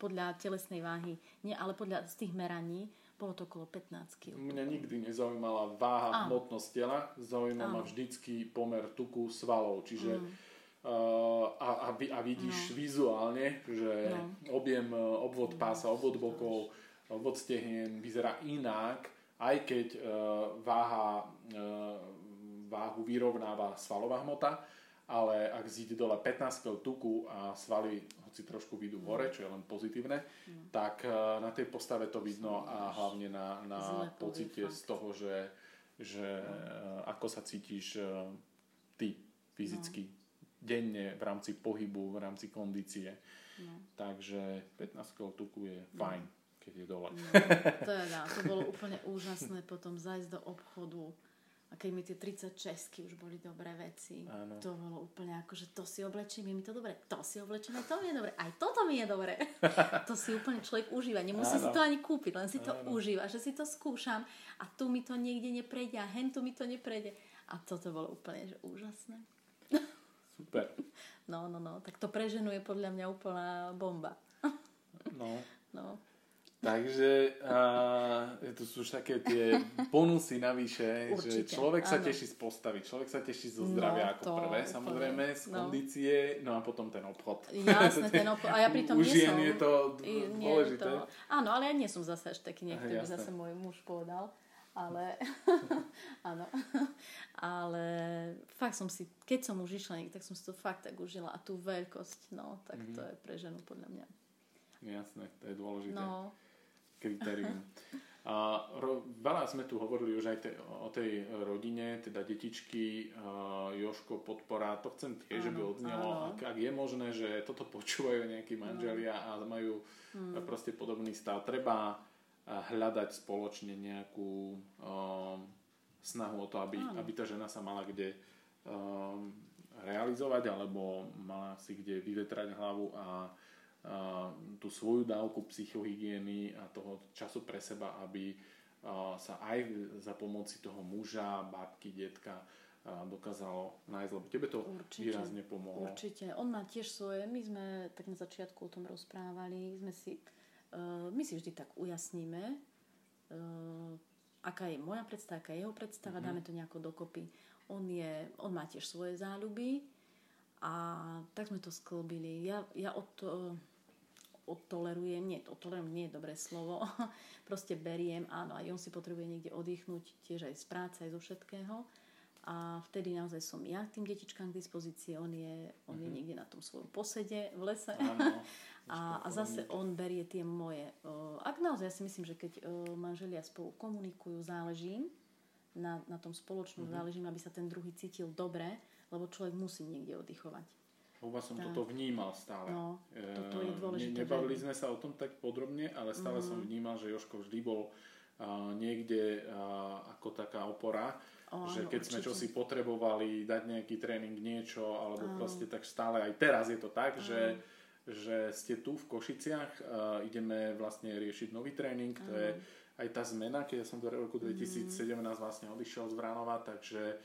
podľa telesnej váhy, nie, ale podľa z tých meraní bolo to okolo 15 kg. Mňa nikdy nezaujímala váha, áno. hmotnosť tela, zaujíma ma vždycky pomer tuku svalov. Čiže mm. Uh, a, a, a vidíš no. vizuálne, že no. objem, obvod pása, obvod bokov, obvod stehien vyzerá inak, aj keď uh, váha, uh, váhu vyrovnáva svalová hmota, ale ak zíde dole 15 kg tuku a svaly hoci trošku vidú hore, čo je len pozitívne, mm. tak uh, na tej postave to vidno a hlavne na, na pocite z toho, že, že uh, ako sa cítiš ty fyzicky no. denne v rámci pohybu, v rámci kondície. No. Takže 15 kg tuku je no. Keď je dole. No, *laughs* teda, to bolo úplne úžasné potom zajsť do obchodu a keď mi tie 36 už boli dobré veci, Áno. to bolo úplne ako, že to si oblečím, je mi to dobre, to si oblečím, aj to mi je dobre, aj toto mi je dobre. *laughs* to si úplne človek užíva, nemusí Áno. si to ani kúpiť, len si to Áno. užíva, že si to skúšam a tu mi to niekde neprejde a hen tu mi to neprejde. A toto bolo úplne že úžasné. Super. No, no, no, tak to preženuje podľa mňa úplná bomba. no. No. Takže a, to sú už také tie bonusy navyše, Určite, že človek áno. sa teší z postavy, človek sa teší zo zdravia no, ako prvé, úplne, samozrejme, z no. kondície, no a potom ten obchod. Jasné, ten obchod. A ja pri tom nie som... je to dôležité. To, áno, ale ja nie som zase až taký niekto, by zase môj muž povedal. Ale, *laughs* áno, ale fakt som si, keď som už išla tak som si to fakt tak užila a tú veľkosť, no, tak mm-hmm. to je pre ženu podľa mňa. Jasné, to je dôležité. No, kritérium. A ro, veľa sme tu hovorili už aj te, o tej rodine, teda detičky, uh, Joško, podpora, to chcem tiež, aby odznelo, ak, ak je možné, že toto počúvajú nejakí manželia a majú mm. proste podobný stav, treba hľadať spoločne nejakú um, snahu o to, aby, aby tá žena sa mala kde um, realizovať alebo mala si kde vyvetrať hlavu a tú svoju dávku psychohygieny a toho času pre seba, aby sa aj za pomoci toho muža, babky, detka dokázalo nájsť, lebo tebe to určite, výrazne pomohlo. Určite. On má tiež svoje, my sme tak na začiatku o tom rozprávali, sme si, uh, my si vždy tak ujasníme, uh, aká je moja predstava, aká je jeho predstava, mm-hmm. dáme to nejako dokopy. On, je, on má tiež svoje záľuby a tak sme to sklbili. Ja, ja od, odtolerujem, nie, odtolerujem nie je dobré slovo, *laughs* proste beriem, áno, aj on si potrebuje niekde oddychnúť, tiež aj z práce, aj zo všetkého. A vtedy naozaj som ja tým detičkám k dispozícii, on je, on mm-hmm. je mhm. niekde na tom svojom posede v lese. Áno, *laughs* a, a zase on berie tie moje. Ak naozaj, ja si myslím, že keď manželia spolu komunikujú, záleží na, na tom spoločnom, mm-hmm. záleží, aby sa ten druhý cítil dobre, lebo človek musí niekde oddychovať. Lebo som tak. toto vnímal stále. No, toto je dôležité. Ne, nebavili sme sa o tom tak podrobne, ale stále mm-hmm. som vnímal, že Joško vždy bol uh, niekde uh, ako taká opora. Oh, že keď sme čosi potrebovali dať nejaký tréning, niečo, alebo oh. proste tak stále aj teraz je to tak, oh. že, že ste tu v Košiciach, uh, ideme vlastne riešiť nový tréning, to je aj tá zmena, keď ja som do roku 2017 mm. vlastne odišiel z Vranova, takže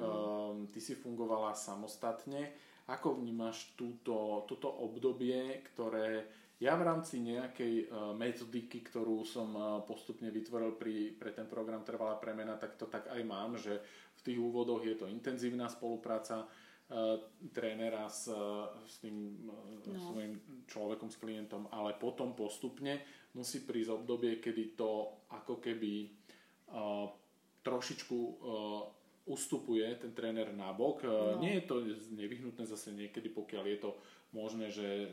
um, ty si fungovala samostatne ako vnímaš túto, toto obdobie, ktoré Ja v rámci nejakej uh, metodiky, ktorú som uh, postupne vytvoril pri, pre ten program Trvalá premena, tak to tak aj mám, že v tých úvodoch je to intenzívna spolupráca uh, trénera s, s tým no. svojim človekom, s klientom, ale potom postupne musí prísť obdobie, kedy to ako keby uh, trošičku uh, ustupuje ten tréner na bok. E, no. Nie je to nevyhnutné zase niekedy, pokiaľ je to možné, že e,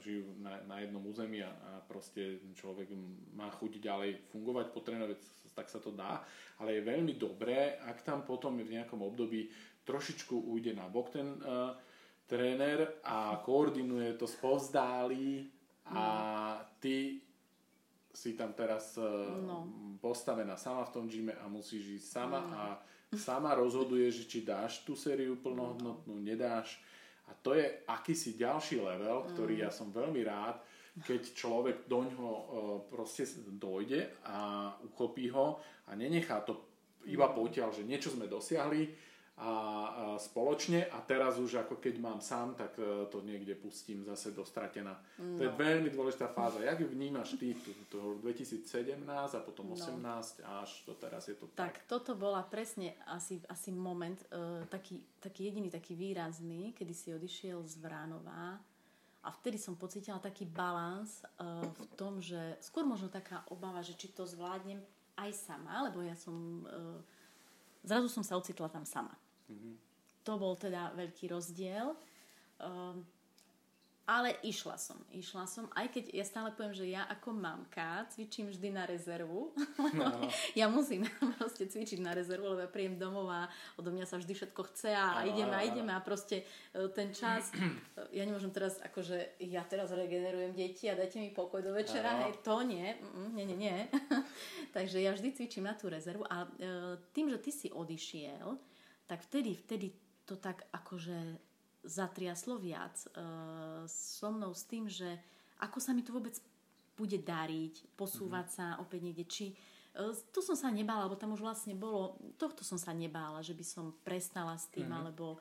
žijú na, na jednom území a, a proste človek má chuť ďalej fungovať po trénove, tak sa to dá. Ale je veľmi dobré, ak tam potom v nejakom období trošičku ujde na bok ten uh, tréner a koordinuje to spovzdálí a no. ty si tam teraz uh, no. postavená sama v tom gyme a musíš ísť sama no. a sama rozhoduješ, či dáš tú sériu plnohodnotnú, nedáš. A to je akýsi ďalší level, ktorý mm. ja som veľmi rád, keď človek do ňoho e, proste dojde a uchopí ho a nenechá to iba potiaľ, že niečo sme dosiahli, a, spoločne a teraz už ako keď mám sám, tak e, to niekde pustím zase do stratená. No. To je no. veľmi dôležitá fáza. Jak vnímaš ty to 2017 a potom 18 no. až to teraz je to tak? Tak toto bola presne asi, asi moment, uh, taký, taký jediný taký výrazný, kedy si odišiel z Vránova a vtedy som pocítila taký balans uh, v tom, že skôr možno taká obava, že či to zvládnem aj sama, lebo ja som uh, zrazu som sa ocitla tam sama. Mm-hmm. To bol teda veľký rozdiel. Um, ale išla som, išla som, aj keď ja stále poviem, že ja ako mamka cvičím vždy na rezervu. No. *laughs* ja musím *laughs* proste cvičiť na rezervu, lebo ja príjem domov a odo mňa sa vždy všetko chce a no, ideme a ideme a proste e, ten čas, *clears throat* e, ja nemôžem teraz akože, ja teraz regenerujem deti a dajte mi pokoj do večera, no. hej, to nie, nie, nie, nie. *laughs* Takže ja vždy cvičím na tú rezervu a e, tým, že ty si odišiel, tak vtedy, vtedy to tak akože zatriaslo viac uh, so mnou s tým, že ako sa mi to vôbec bude dariť, posúvať mm-hmm. sa opäť niekde, či uh, tu som sa nebála, lebo tam už vlastne bolo, tohto som sa nebála, že by som prestala s tým, mm-hmm. alebo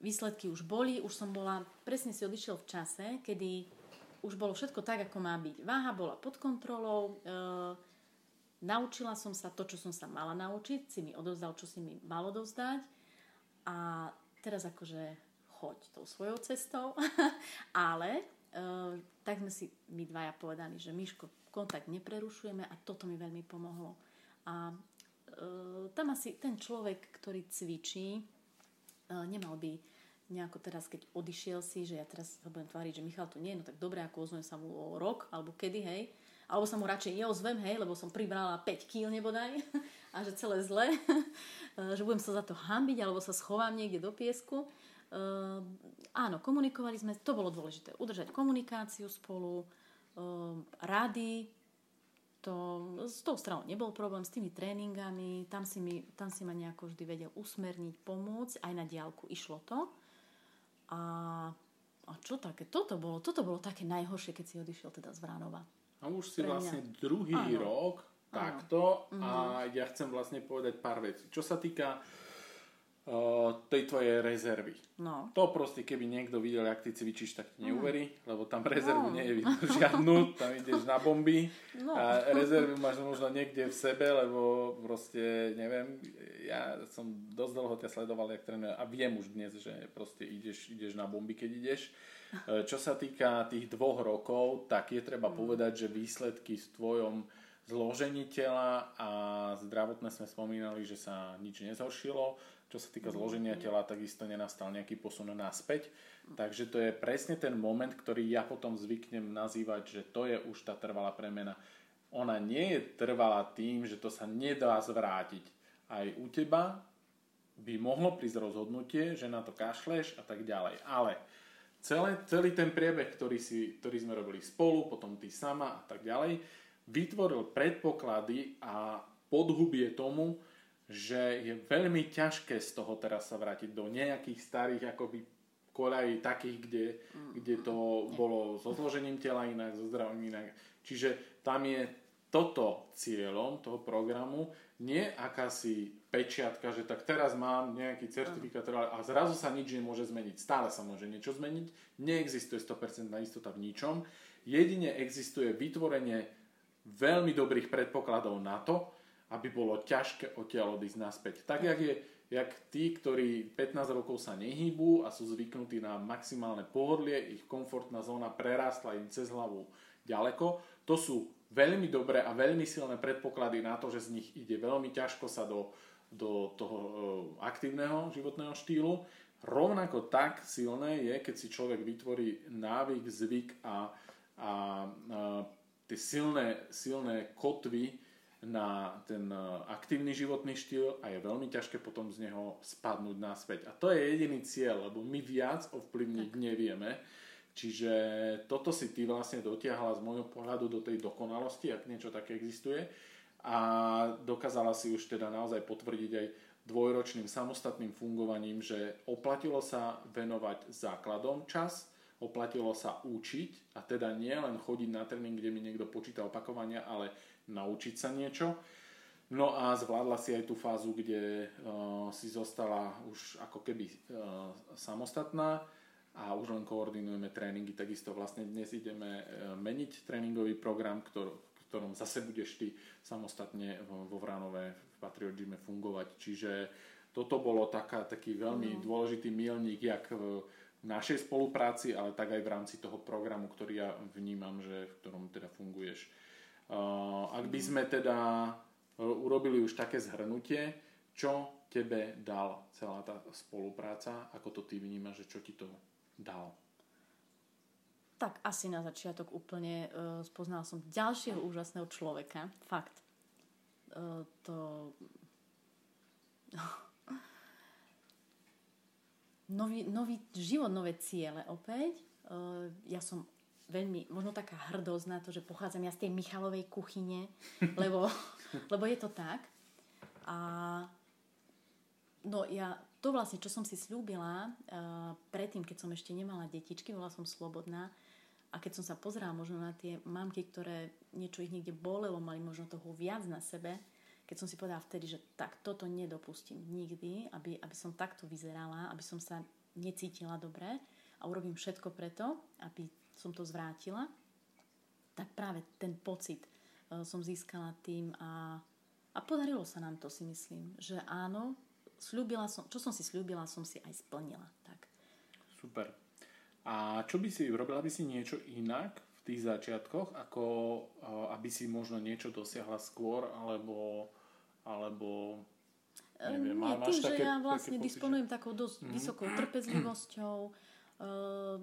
výsledky už boli, už som bola, presne si odišiel v čase, kedy už bolo všetko tak, ako má byť. Váha bola pod kontrolou, uh, naučila som sa to, čo som sa mala naučiť, si mi odovzdal, čo si mi malo dovzdať a teraz akože choď tou svojou cestou, *laughs* ale uh, tak sme si my dvaja povedali, že Miško, kontakt neprerušujeme a toto mi veľmi pomohlo. A uh, tam asi ten človek, ktorý cvičí, uh, nemal by nejako teraz, keď odišiel si, že ja teraz sa budem tváriť, že Michal tu nie, no tak dobre, ako ozvem sa mu o rok, alebo kedy, hej, alebo sa mu radšej neozvem, hej, lebo som pribrala 5 kg nebodaj *laughs* a že celé zle, *laughs* že budem sa za to hambiť, alebo sa schovám niekde do piesku. Uh, áno, komunikovali sme, to bolo dôležité, udržať komunikáciu spolu, uh, rady, to, s tou stranou nebol problém, s tými tréningami, tam si, mi, tam si ma nejako vždy vedel usmerniť, pomôcť, aj na diálku išlo to. A, a čo také, toto bolo, toto bolo také najhoršie, keď si odišiel teda z Vránova. A už si vlastne druhý áno. rok takto áno. a mhm. ja chcem vlastne povedať pár vecí. Čo sa týka tej tvojej rezervy. No. To proste, keby niekto videl, jak ty cvičíš, tak ti neuverí, mm. lebo tam rezervu no. nie je vidno žiadnu, tam ideš na bomby no. a rezervu máš možno niekde v sebe, lebo proste, neviem, ja som dosť dlho ťa sledoval, jak tréner a viem už dnes, že proste ideš, ideš na bomby, keď ideš. Čo sa týka tých dvoch rokov, tak je treba mm. povedať, že výsledky v tvojom zložení tela a zdravotné sme spomínali, že sa nič nezhoršilo čo sa týka zloženia tela, takisto nenastal nejaký posun naspäť. Takže to je presne ten moment, ktorý ja potom zvyknem nazývať, že to je už tá trvalá premena. Ona nie je trvalá tým, že to sa nedá zvrátiť. Aj u teba by mohlo prísť rozhodnutie, že na to kašleš a tak ďalej. Ale celé, celý ten priebeh, ktorý, si, ktorý sme robili spolu, potom ty sama a tak ďalej, vytvoril predpoklady a podhubie tomu, že je veľmi ťažké z toho teraz sa vrátiť do nejakých starých akoby koľají takých, kde, mm. kde to bolo so zložením tela inak, so zdravím inak. Čiže tam je toto cieľom toho programu nie akási pečiatka, že tak teraz mám nejaký certifikát a zrazu sa nič nemôže zmeniť. Stále sa môže niečo zmeniť. Neexistuje 100% istota v ničom. Jedine existuje vytvorenie veľmi dobrých predpokladov na to, aby bolo ťažké odtiaľ odísť naspäť. Tak, jak je jak tí, ktorí 15 rokov sa nehýbu a sú zvyknutí na maximálne pohodlie, ich komfortná zóna prerástla im cez hlavu ďaleko. To sú veľmi dobré a veľmi silné predpoklady na to, že z nich ide veľmi ťažko sa do, do toho e, aktívneho životného štýlu. Rovnako tak silné je, keď si človek vytvorí návyk, zvyk a, a, a tie silné, silné kotvy na ten e, aktívny životný štýl a je veľmi ťažké potom z neho spadnúť naspäť. A to je jediný cieľ, lebo my viac ovplyvniť nevieme Čiže toto si ty vlastne dotiahla z môjho pohľadu do tej dokonalosti, ak niečo také existuje. A dokázala si už teda naozaj potvrdiť aj dvojročným samostatným fungovaním, že oplatilo sa venovať základom čas, oplatilo sa učiť a teda nie len chodiť na tréning, kde mi niekto počíta opakovania, ale naučiť sa niečo. No a zvládla si aj tú fázu, kde uh, si zostala už ako keby uh, samostatná a už len koordinujeme tréningy. Takisto vlastne dnes ideme e, meniť tréningový program, ktor, v ktorom zase budeš ty samostatne vo Vranove v Patriot Gyme fungovať. Čiže toto bolo taká, taký veľmi no. dôležitý milník, jak v našej spolupráci, ale tak aj v rámci toho programu, ktorý ja vnímam, že v ktorom teda funguješ. Ak by sme teda e, urobili už také zhrnutie, čo tebe dal celá tá spolupráca, ako to ty vnímaš, že čo ti to dal? Tak asi na začiatok úplne uh, spoznal som ďalšieho úžasného človeka. Fakt. Uh, to... *laughs* nový, nový život, nové ciele opäť. Uh, ja som veľmi, možno taká hrdosť na to, že pochádzam ja z tej Michalovej kuchyne, *laughs* lebo, lebo je to tak. A no ja to vlastne, čo som si slúbila uh, predtým, keď som ešte nemala detičky, bola som slobodná a keď som sa pozerala možno na tie mamky, ktoré niečo ich niekde bolelo, mali možno toho viac na sebe, keď som si povedala vtedy, že tak toto nedopustím nikdy, aby, aby som takto vyzerala, aby som sa necítila dobre a urobím všetko preto, aby som to zvrátila, tak práve ten pocit uh, som získala tým a, a podarilo sa nám to si myslím, že áno, slúbila som, čo som si slúbila, som si aj splnila. Tak. Super. A čo by si, robila by si niečo inak v tých začiatkoch, ako aby si možno niečo dosiahla skôr, alebo, alebo neviem, Nie, tým, také, že ja vlastne disponujem takou dosť mm-hmm. vysokou trpezlivosťou, uh,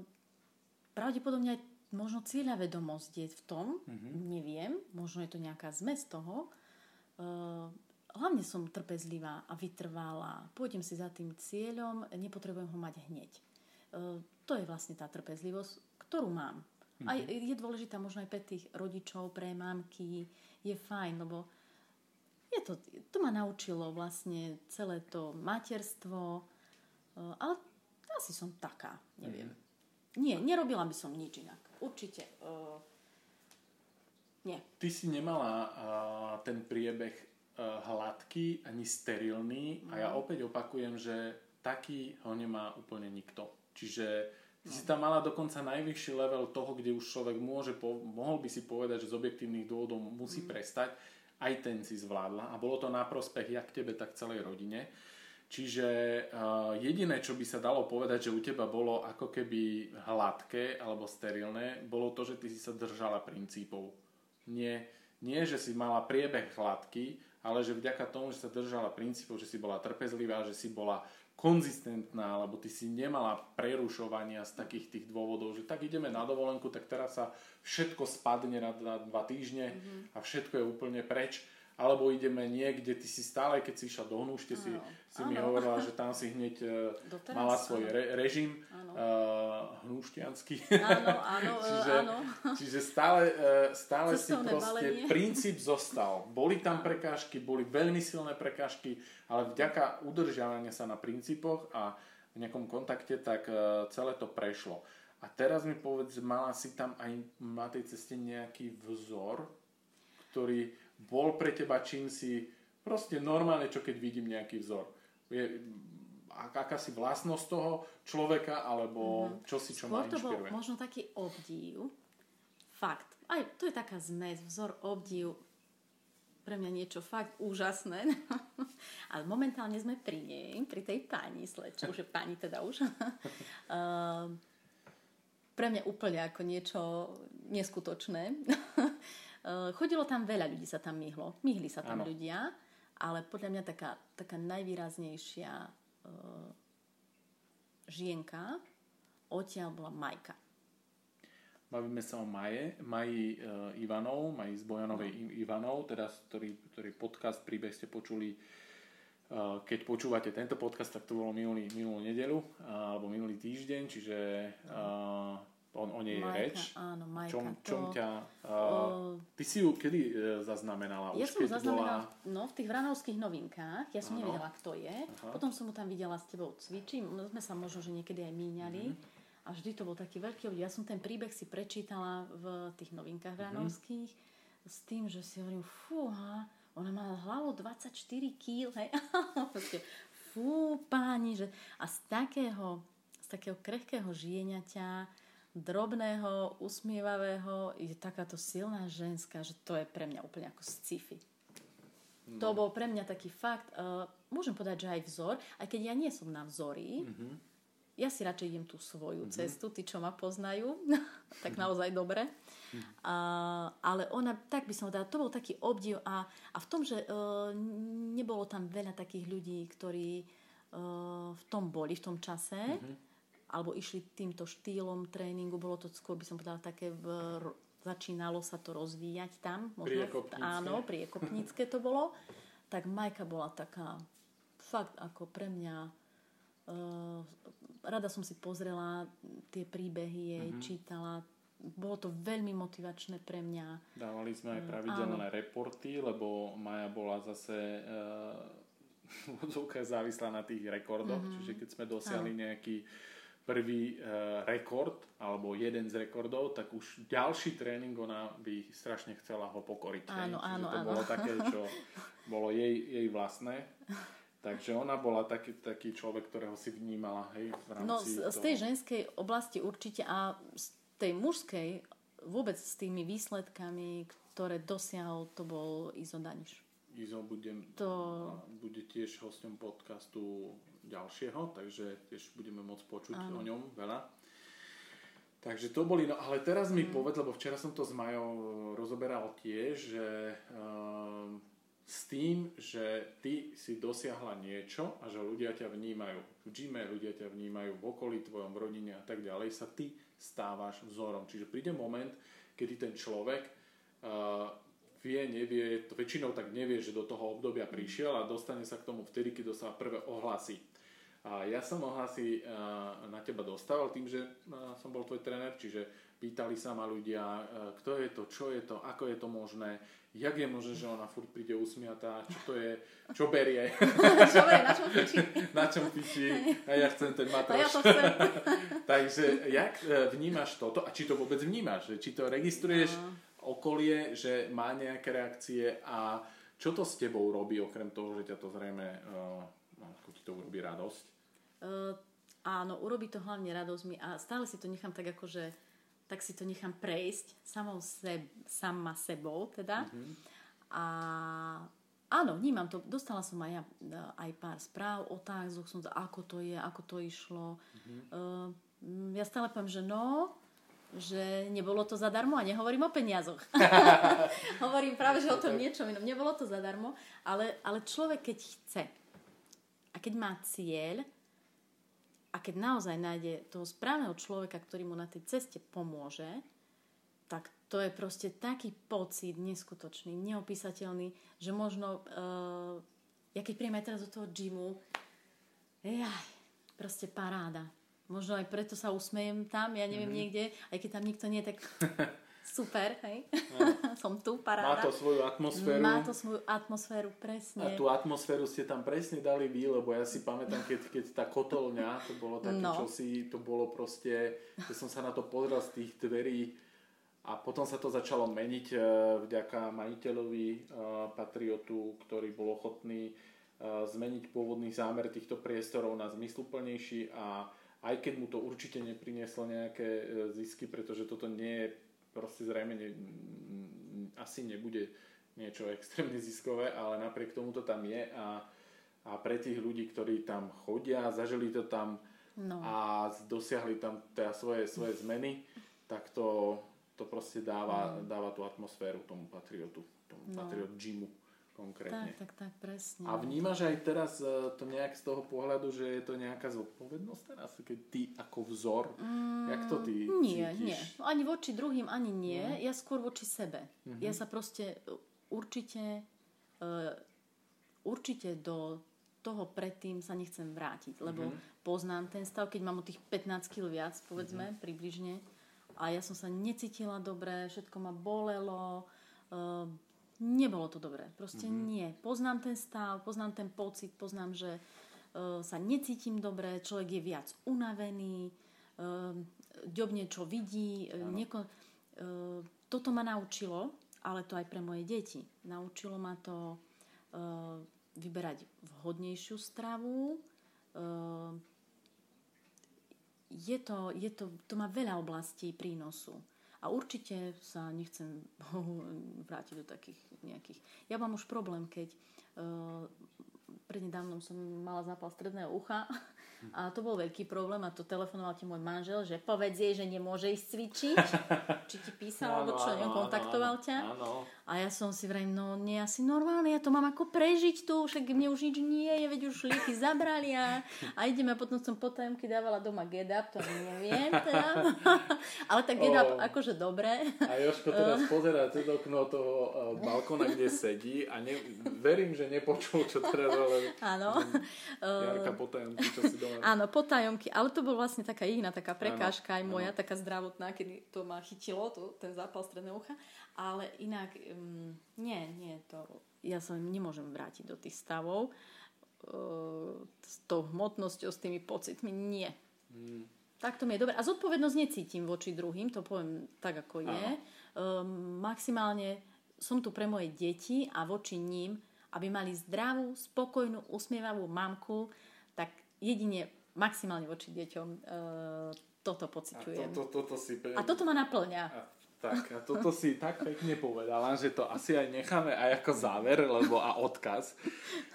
pravdepodobne aj možno cieľavedomosť je v tom, mm-hmm. neviem, možno je to nejaká zmes toho, uh, hlavne som trpezlivá a vytrvalá. Pôjdem si za tým cieľom, nepotrebujem ho mať hneď. E, to je vlastne tá trpezlivosť, ktorú mám. A mhm. je dôležitá možno aj pre tých rodičov, pre mamky. Je fajn, lebo je to, to ma naučilo vlastne celé to materstvo. E, ale asi som taká, neviem. Mm. Nie, nerobila by som nič inak. Určite. Uh, nie. Ty si nemala uh, ten priebeh Eh, hladký ani sterilný a ja mhm. opäť opakujem, že taký ho nemá úplne nikto. Čiže ty si no. tam mala dokonca najvyšší level toho, kde už človek môže, mohol by si povedať, že z objektívnych dôvodov musí mm. prestať, aj ten si zvládla a bolo to na prospech jak tebe, tak celej rodine. Čiže uh, jediné, čo by sa dalo povedať, že u teba bolo ako keby hladké alebo sterilné, bolo to, že ty si sa držala princípov. Nie, nie že si mala priebeh hladký, ale že vďaka tomu, že sa držala princípov, že si bola trpezlivá, že si bola konzistentná, lebo ty si nemala prerušovania z takých tých dôvodov, že tak ideme na dovolenku, tak teraz sa všetko spadne na, na dva týždne mm-hmm. a všetko je úplne preč alebo ideme niekde, ty si stále, keď si išla do Hnúšte, si, si mi hovorila, že tam si hneď e, Doteraz, mala svoj re, režim uh, hnúštiansky. Áno, áno, *laughs* čiže, áno. čiže stále, stále si proste balenie. princíp zostal. Boli tam prekážky, boli veľmi silné prekážky, ale vďaka udržiavania sa na princípoch a v nejakom kontakte, tak celé to prešlo. A teraz mi povedz, mala si tam aj na tej ceste nejaký vzor, ktorý bol pre teba čím si Proste normálne, čo keď vidím nejaký vzor. Je, akási vlastnosť toho človeka, alebo mm-hmm. čo si čo Skôr ma to bol možno taký obdiv. Fakt. Aj to je taká zmes, vzor, obdiv. Pre mňa niečo fakt úžasné. *laughs* Ale momentálne sme pri nej, pri tej pani sleču, že pani teda už. uh, *laughs* pre mňa úplne ako niečo neskutočné. *laughs* uh, chodilo tam veľa ľudí, sa tam myhlo. Myhli sa tam ano. ľudia, ale podľa mňa taká, taká najvýraznejšia uh, žienka odtiaľ bola Majka. Bavíme sa o Maje, Maji uh, Ivanov, Maji z Bojanovej no. Ivanov, teda ktorý, ktorý podcast, príbeh ste počuli, uh, keď počúvate tento podcast, tak to bolo minulý, minulú nedelu uh, alebo minulý týždeň, čiže uh, on, o nej je reč. Áno, Majka. Čom, čom to, ťa, uh, ty si ju kedy uh, zaznamenala? Ja Už som ju zaznamenala bola... no, v tých vranovských novinkách. Ja som ano. nevedela, kto je. Aha. Potom som mu tam videla s tebou cvičiť. Sme sa možno, že niekedy aj míňali. Mm-hmm a vždy to bol taký veľký obdiv. Ja som ten príbeh si prečítala v tých novinkách ránovských mm-hmm. s tým, že si hovorím, fúha, ona má hlavu 24 kg, *laughs* fú, páni, že... A z takého, z takého krehkého žieňaťa, drobného, usmievavého, je takáto silná ženská, že to je pre mňa úplne ako sci-fi. No. To bol pre mňa taký fakt, uh, môžem povedať, že aj vzor, aj keď ja nie som na vzori, mm-hmm ja si radšej idem tú svoju mm-hmm. cestu, tí, čo ma poznajú, *laughs* tak naozaj dobre. Mm-hmm. A, ale ona, tak by som povedala, to bol taký obdiv a, a v tom, že uh, nebolo tam veľa takých ľudí, ktorí uh, v tom boli, v tom čase, mm-hmm. Alebo išli týmto štýlom tréningu, bolo to skôr, by som povedala, také v, začínalo sa to rozvíjať tam. Možno, áno, priekopnícke to bolo. Tak Majka bola taká fakt ako pre mňa uh, rada som si pozrela tie príbehy jej, mm-hmm. čítala. Bolo to veľmi motivačné pre mňa. Dávali sme aj pravidelné uh, reporty, lebo Maja bola zase *laughs* uh, závislá na tých rekordoch, mm-hmm. čiže keď sme dosiahli áno. nejaký prvý uh, rekord, alebo jeden z rekordov, tak už ďalší tréning ona by strašne chcela ho pokoriť. Áno, áno, to áno. bolo *laughs* také, čo bolo jej, jej vlastné. Takže ona bola taký, taký človek, ktorého si vnímala hej, v rámci No z, toho... z tej ženskej oblasti určite a z tej mužskej vôbec s tými výsledkami, ktoré dosiahol, to bol Izo Daniš. Izo bude, to... bude tiež hostom podcastu ďalšieho, takže tiež budeme môcť počuť Áno. o ňom veľa. Takže to boli, no ale teraz mi mm. povedz, lebo včera som to s Majou rozoberal tiež, že um, s tým, že ty si dosiahla niečo a že ľudia ťa vnímajú v gyme, ľudia ťa vnímajú v okolí, tvojom rodine a tak ďalej, sa ty stávaš vzorom. Čiže príde moment, kedy ten človek uh, vie, nevie, to väčšinou tak nevie, že do toho obdobia prišiel a dostane sa k tomu vtedy, keď dostáva prvé ohlasy. A ja som ohlasy uh, na teba dostával tým, že uh, som bol tvoj tréner, čiže pýtali sa ma ľudia, uh, kto je to, čo je to, ako je to možné, jak je možné, že ona furt príde usmiatá, čo to je, čo berie. *laughs* čo berie, na čom piči. *laughs* na čom piči. A ja chcem ten matroš. A ja to chcem. *laughs* Takže jak vnímaš toto a či to vôbec vnímaš? Či to registruješ no. okolie, že má nejaké reakcie a čo to s tebou robí, okrem toho, že ťa to zrejme, uh, ti to urobí radosť? Uh, áno, urobí to hlavne radosť mi a stále si to nechám tak ako, že tak si to nechám prejsť samou seb, sama sebou teda. Mm-hmm. A áno, vnímam to. Dostala som aj ja aj pár správ, otázok, som ako to je, ako to išlo. Mm-hmm. Uh, ja stále poviem, že no, že nebolo to zadarmo a nehovorím o peniazoch. *laughs* Hovorím práve, že o tom niečom inom. Nebolo to zadarmo, ale, ale človek, keď chce a keď má cieľ, a keď naozaj nájde toho správneho človeka, ktorý mu na tej ceste pomôže, tak to je proste taký pocit neskutočný, neopísateľný, že možno, uh, ja keď príjem aj teraz do toho gymu, jaj, proste paráda. Možno aj preto sa usmejem tam, ja neviem, mm-hmm. niekde, aj keď tam nikto nie, tak *laughs* super, hej, no. *laughs* som tu, paráda. Má to svoju atmosféru. Má to svoju atmosféru, presne. A tú atmosféru ste tam presne dali vy, lebo ja si pamätám, keď, keď tá kotolňa, to bolo také no. čosi, to bolo proste, keď som sa na to pozrel z tých dverí a potom sa to začalo meniť uh, vďaka majiteľovi uh, Patriotu, ktorý bol ochotný uh, zmeniť pôvodný zámer týchto priestorov na zmysluplnejší a aj keď mu to určite neprinieslo nejaké zisky, pretože toto nie je proste zrejme ne, asi nebude niečo extrémne ziskové, ale napriek tomu to tam je a, a pre tých ľudí, ktorí tam chodia, zažili to tam no. a dosiahli tam teda svoje, svoje zmeny, tak to, to proste dáva, mm. dáva tú atmosféru tomu patriotu, tomu no. patriot gymu konkrétne. Tak, tak, tak, presne. A vnímaš aj teraz e, to nejak z toho pohľadu, že je to nejaká zodpovednosť teraz, keď ty ako vzor, mm, jak to ty Nie, cítiš? nie. Ani voči druhým, ani nie. Mm. Ja skôr voči sebe. Mm-hmm. Ja sa proste e, určite uh, určite do toho predtým sa nechcem vrátiť, lebo mm-hmm. poznám ten stav, keď mám o tých 15 kg viac, povedzme, mm-hmm. približne, a ja som sa necítila dobre, všetko ma bolelo, uh, nebolo to dobré. Proste mm-hmm. nie. Poznám ten stav, poznám ten pocit, poznám, že uh, sa necítim dobre, človek je viac unavený, uh, ďobne čo vidí. Uh, nieko, uh, toto ma naučilo, ale to aj pre moje deti. Naučilo ma to uh, vyberať vhodnejšiu stravu, uh, je to, je to, to má veľa oblastí prínosu. A určite sa nechcem *laughs* vrátiť do takých nejakých... Ja mám už problém, keď uh, prednedávnom som mala zápal stredného ucha a to bol veľký problém a to telefonoval ti môj manžel, že povedz jej, že nemôže ísť cvičiť. Či ti písal, *laughs* alebo čo, kontaktoval ťa. Áno. A ja som si vrajím, no nie asi normálne, ja to mám ako prežiť tu, však mne už nič nie je, veď už lieky zabrali a, a ideme a potom som potajomky dávala doma get up, to neviem teda. *laughs* Ale tak get up oh. akože dobre. A Joško teraz *laughs* pozerá cez okno toho uh, balkona, kde sedí a ne, verím, že nepočul, čo teraz, ale Áno. Jarka potajomky, čo si doma. Áno, potajomky, ale to bol vlastne taká iná taká prekážka aj moja, áno. taká zdravotná, kedy to ma chytilo, to, ten zápal stredného ucha, ale inak um, nie, nie, to ja sa nemôžem vrátiť do tých stavov uh, s tou hmotnosťou, s tými pocitmi, nie. Hmm. Tak to mi je dobre. A zodpovednosť necítim voči druhým, to poviem tak, ako je. Um, maximálne som tu pre moje deti a voči ním aby mali zdravú, spokojnú, usmievavú mamku, tak jedine maximálne voči deťom e, toto pociťujem. A, to, to, to si a toto ma naplňa. A tak, a toto si tak pekne povedala, že to asi aj necháme aj ako záver, lebo a odkaz.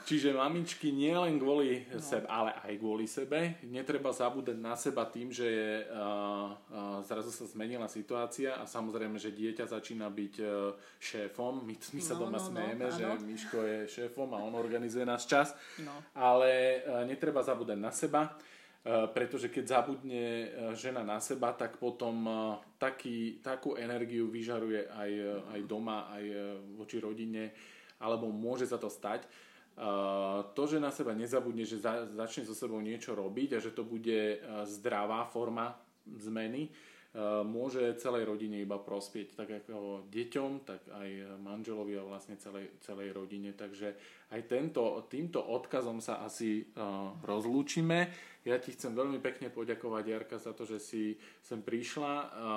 Čiže mamičky nie len kvôli no. sebe, ale aj kvôli sebe. Netreba zabúdať na seba tým, že je, uh, uh, zrazu sa zmenila situácia a samozrejme, že dieťa začína byť uh, šéfom. My, my sa no, doma no, smejeme, no, že áno. Miško je šéfom a on organizuje náš čas. No. Ale uh, netreba zabúdať na seba pretože keď zabudne eh, žena na seba, tak potom eh, taký, takú energiu vyžaruje aj, aj doma, aj voči rodine, alebo môže sa to stať. To, že na seba nezabudne, že začne so sebou niečo robiť a že to bude zdravá forma zmeny, môže celej rodine iba prospieť, tak ako deťom, tak aj manželovi a vlastne celej, celej rodine. Takže aj tento, týmto odkazom sa asi rozlúčime. Ja ti chcem veľmi pekne poďakovať, Jarka, za to, že si sem prišla a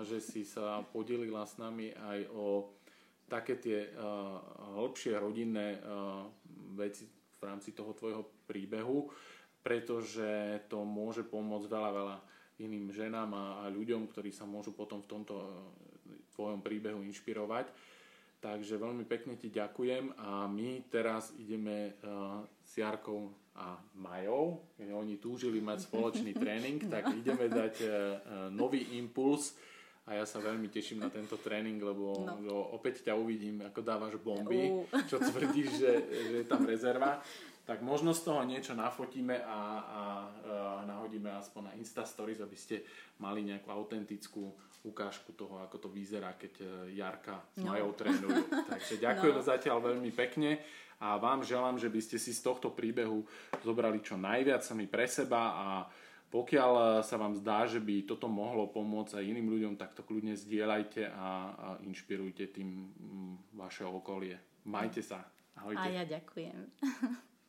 že si sa podelila s nami aj o také tie hĺbšie rodinné veci v rámci toho tvojho príbehu, pretože to môže pomôcť veľa, veľa iným ženám a, a ľuďom, ktorí sa môžu potom v tomto tvojom príbehu inšpirovať. Takže veľmi pekne ti ďakujem a my teraz ideme uh, s Jarkou a Majou. Oni túžili mať spoločný *laughs* tréning, tak ideme dať uh, nový impuls a ja sa veľmi teším na tento tréning, lebo no. opäť ťa uvidím, ako dávaš bomby, čo tvrdíš, že, že je tam rezerva. *laughs* Tak možno z toho niečo nafotíme a, a, a nahodíme aspoň na Insta Stories, aby ste mali nejakú autentickú ukážku toho, ako to vyzerá, keď Jarka s no. Majou trénujú. *laughs* Takže ďakujem no. zatiaľ veľmi pekne a vám želám, že by ste si z tohto príbehu zobrali čo najviac sami pre seba a pokiaľ sa vám zdá, že by toto mohlo pomôcť aj iným ľuďom, tak to kľudne zdieľajte a, a inšpirujte tým vaše okolie. Majte sa. Ahojte. A ja ďakujem. *laughs*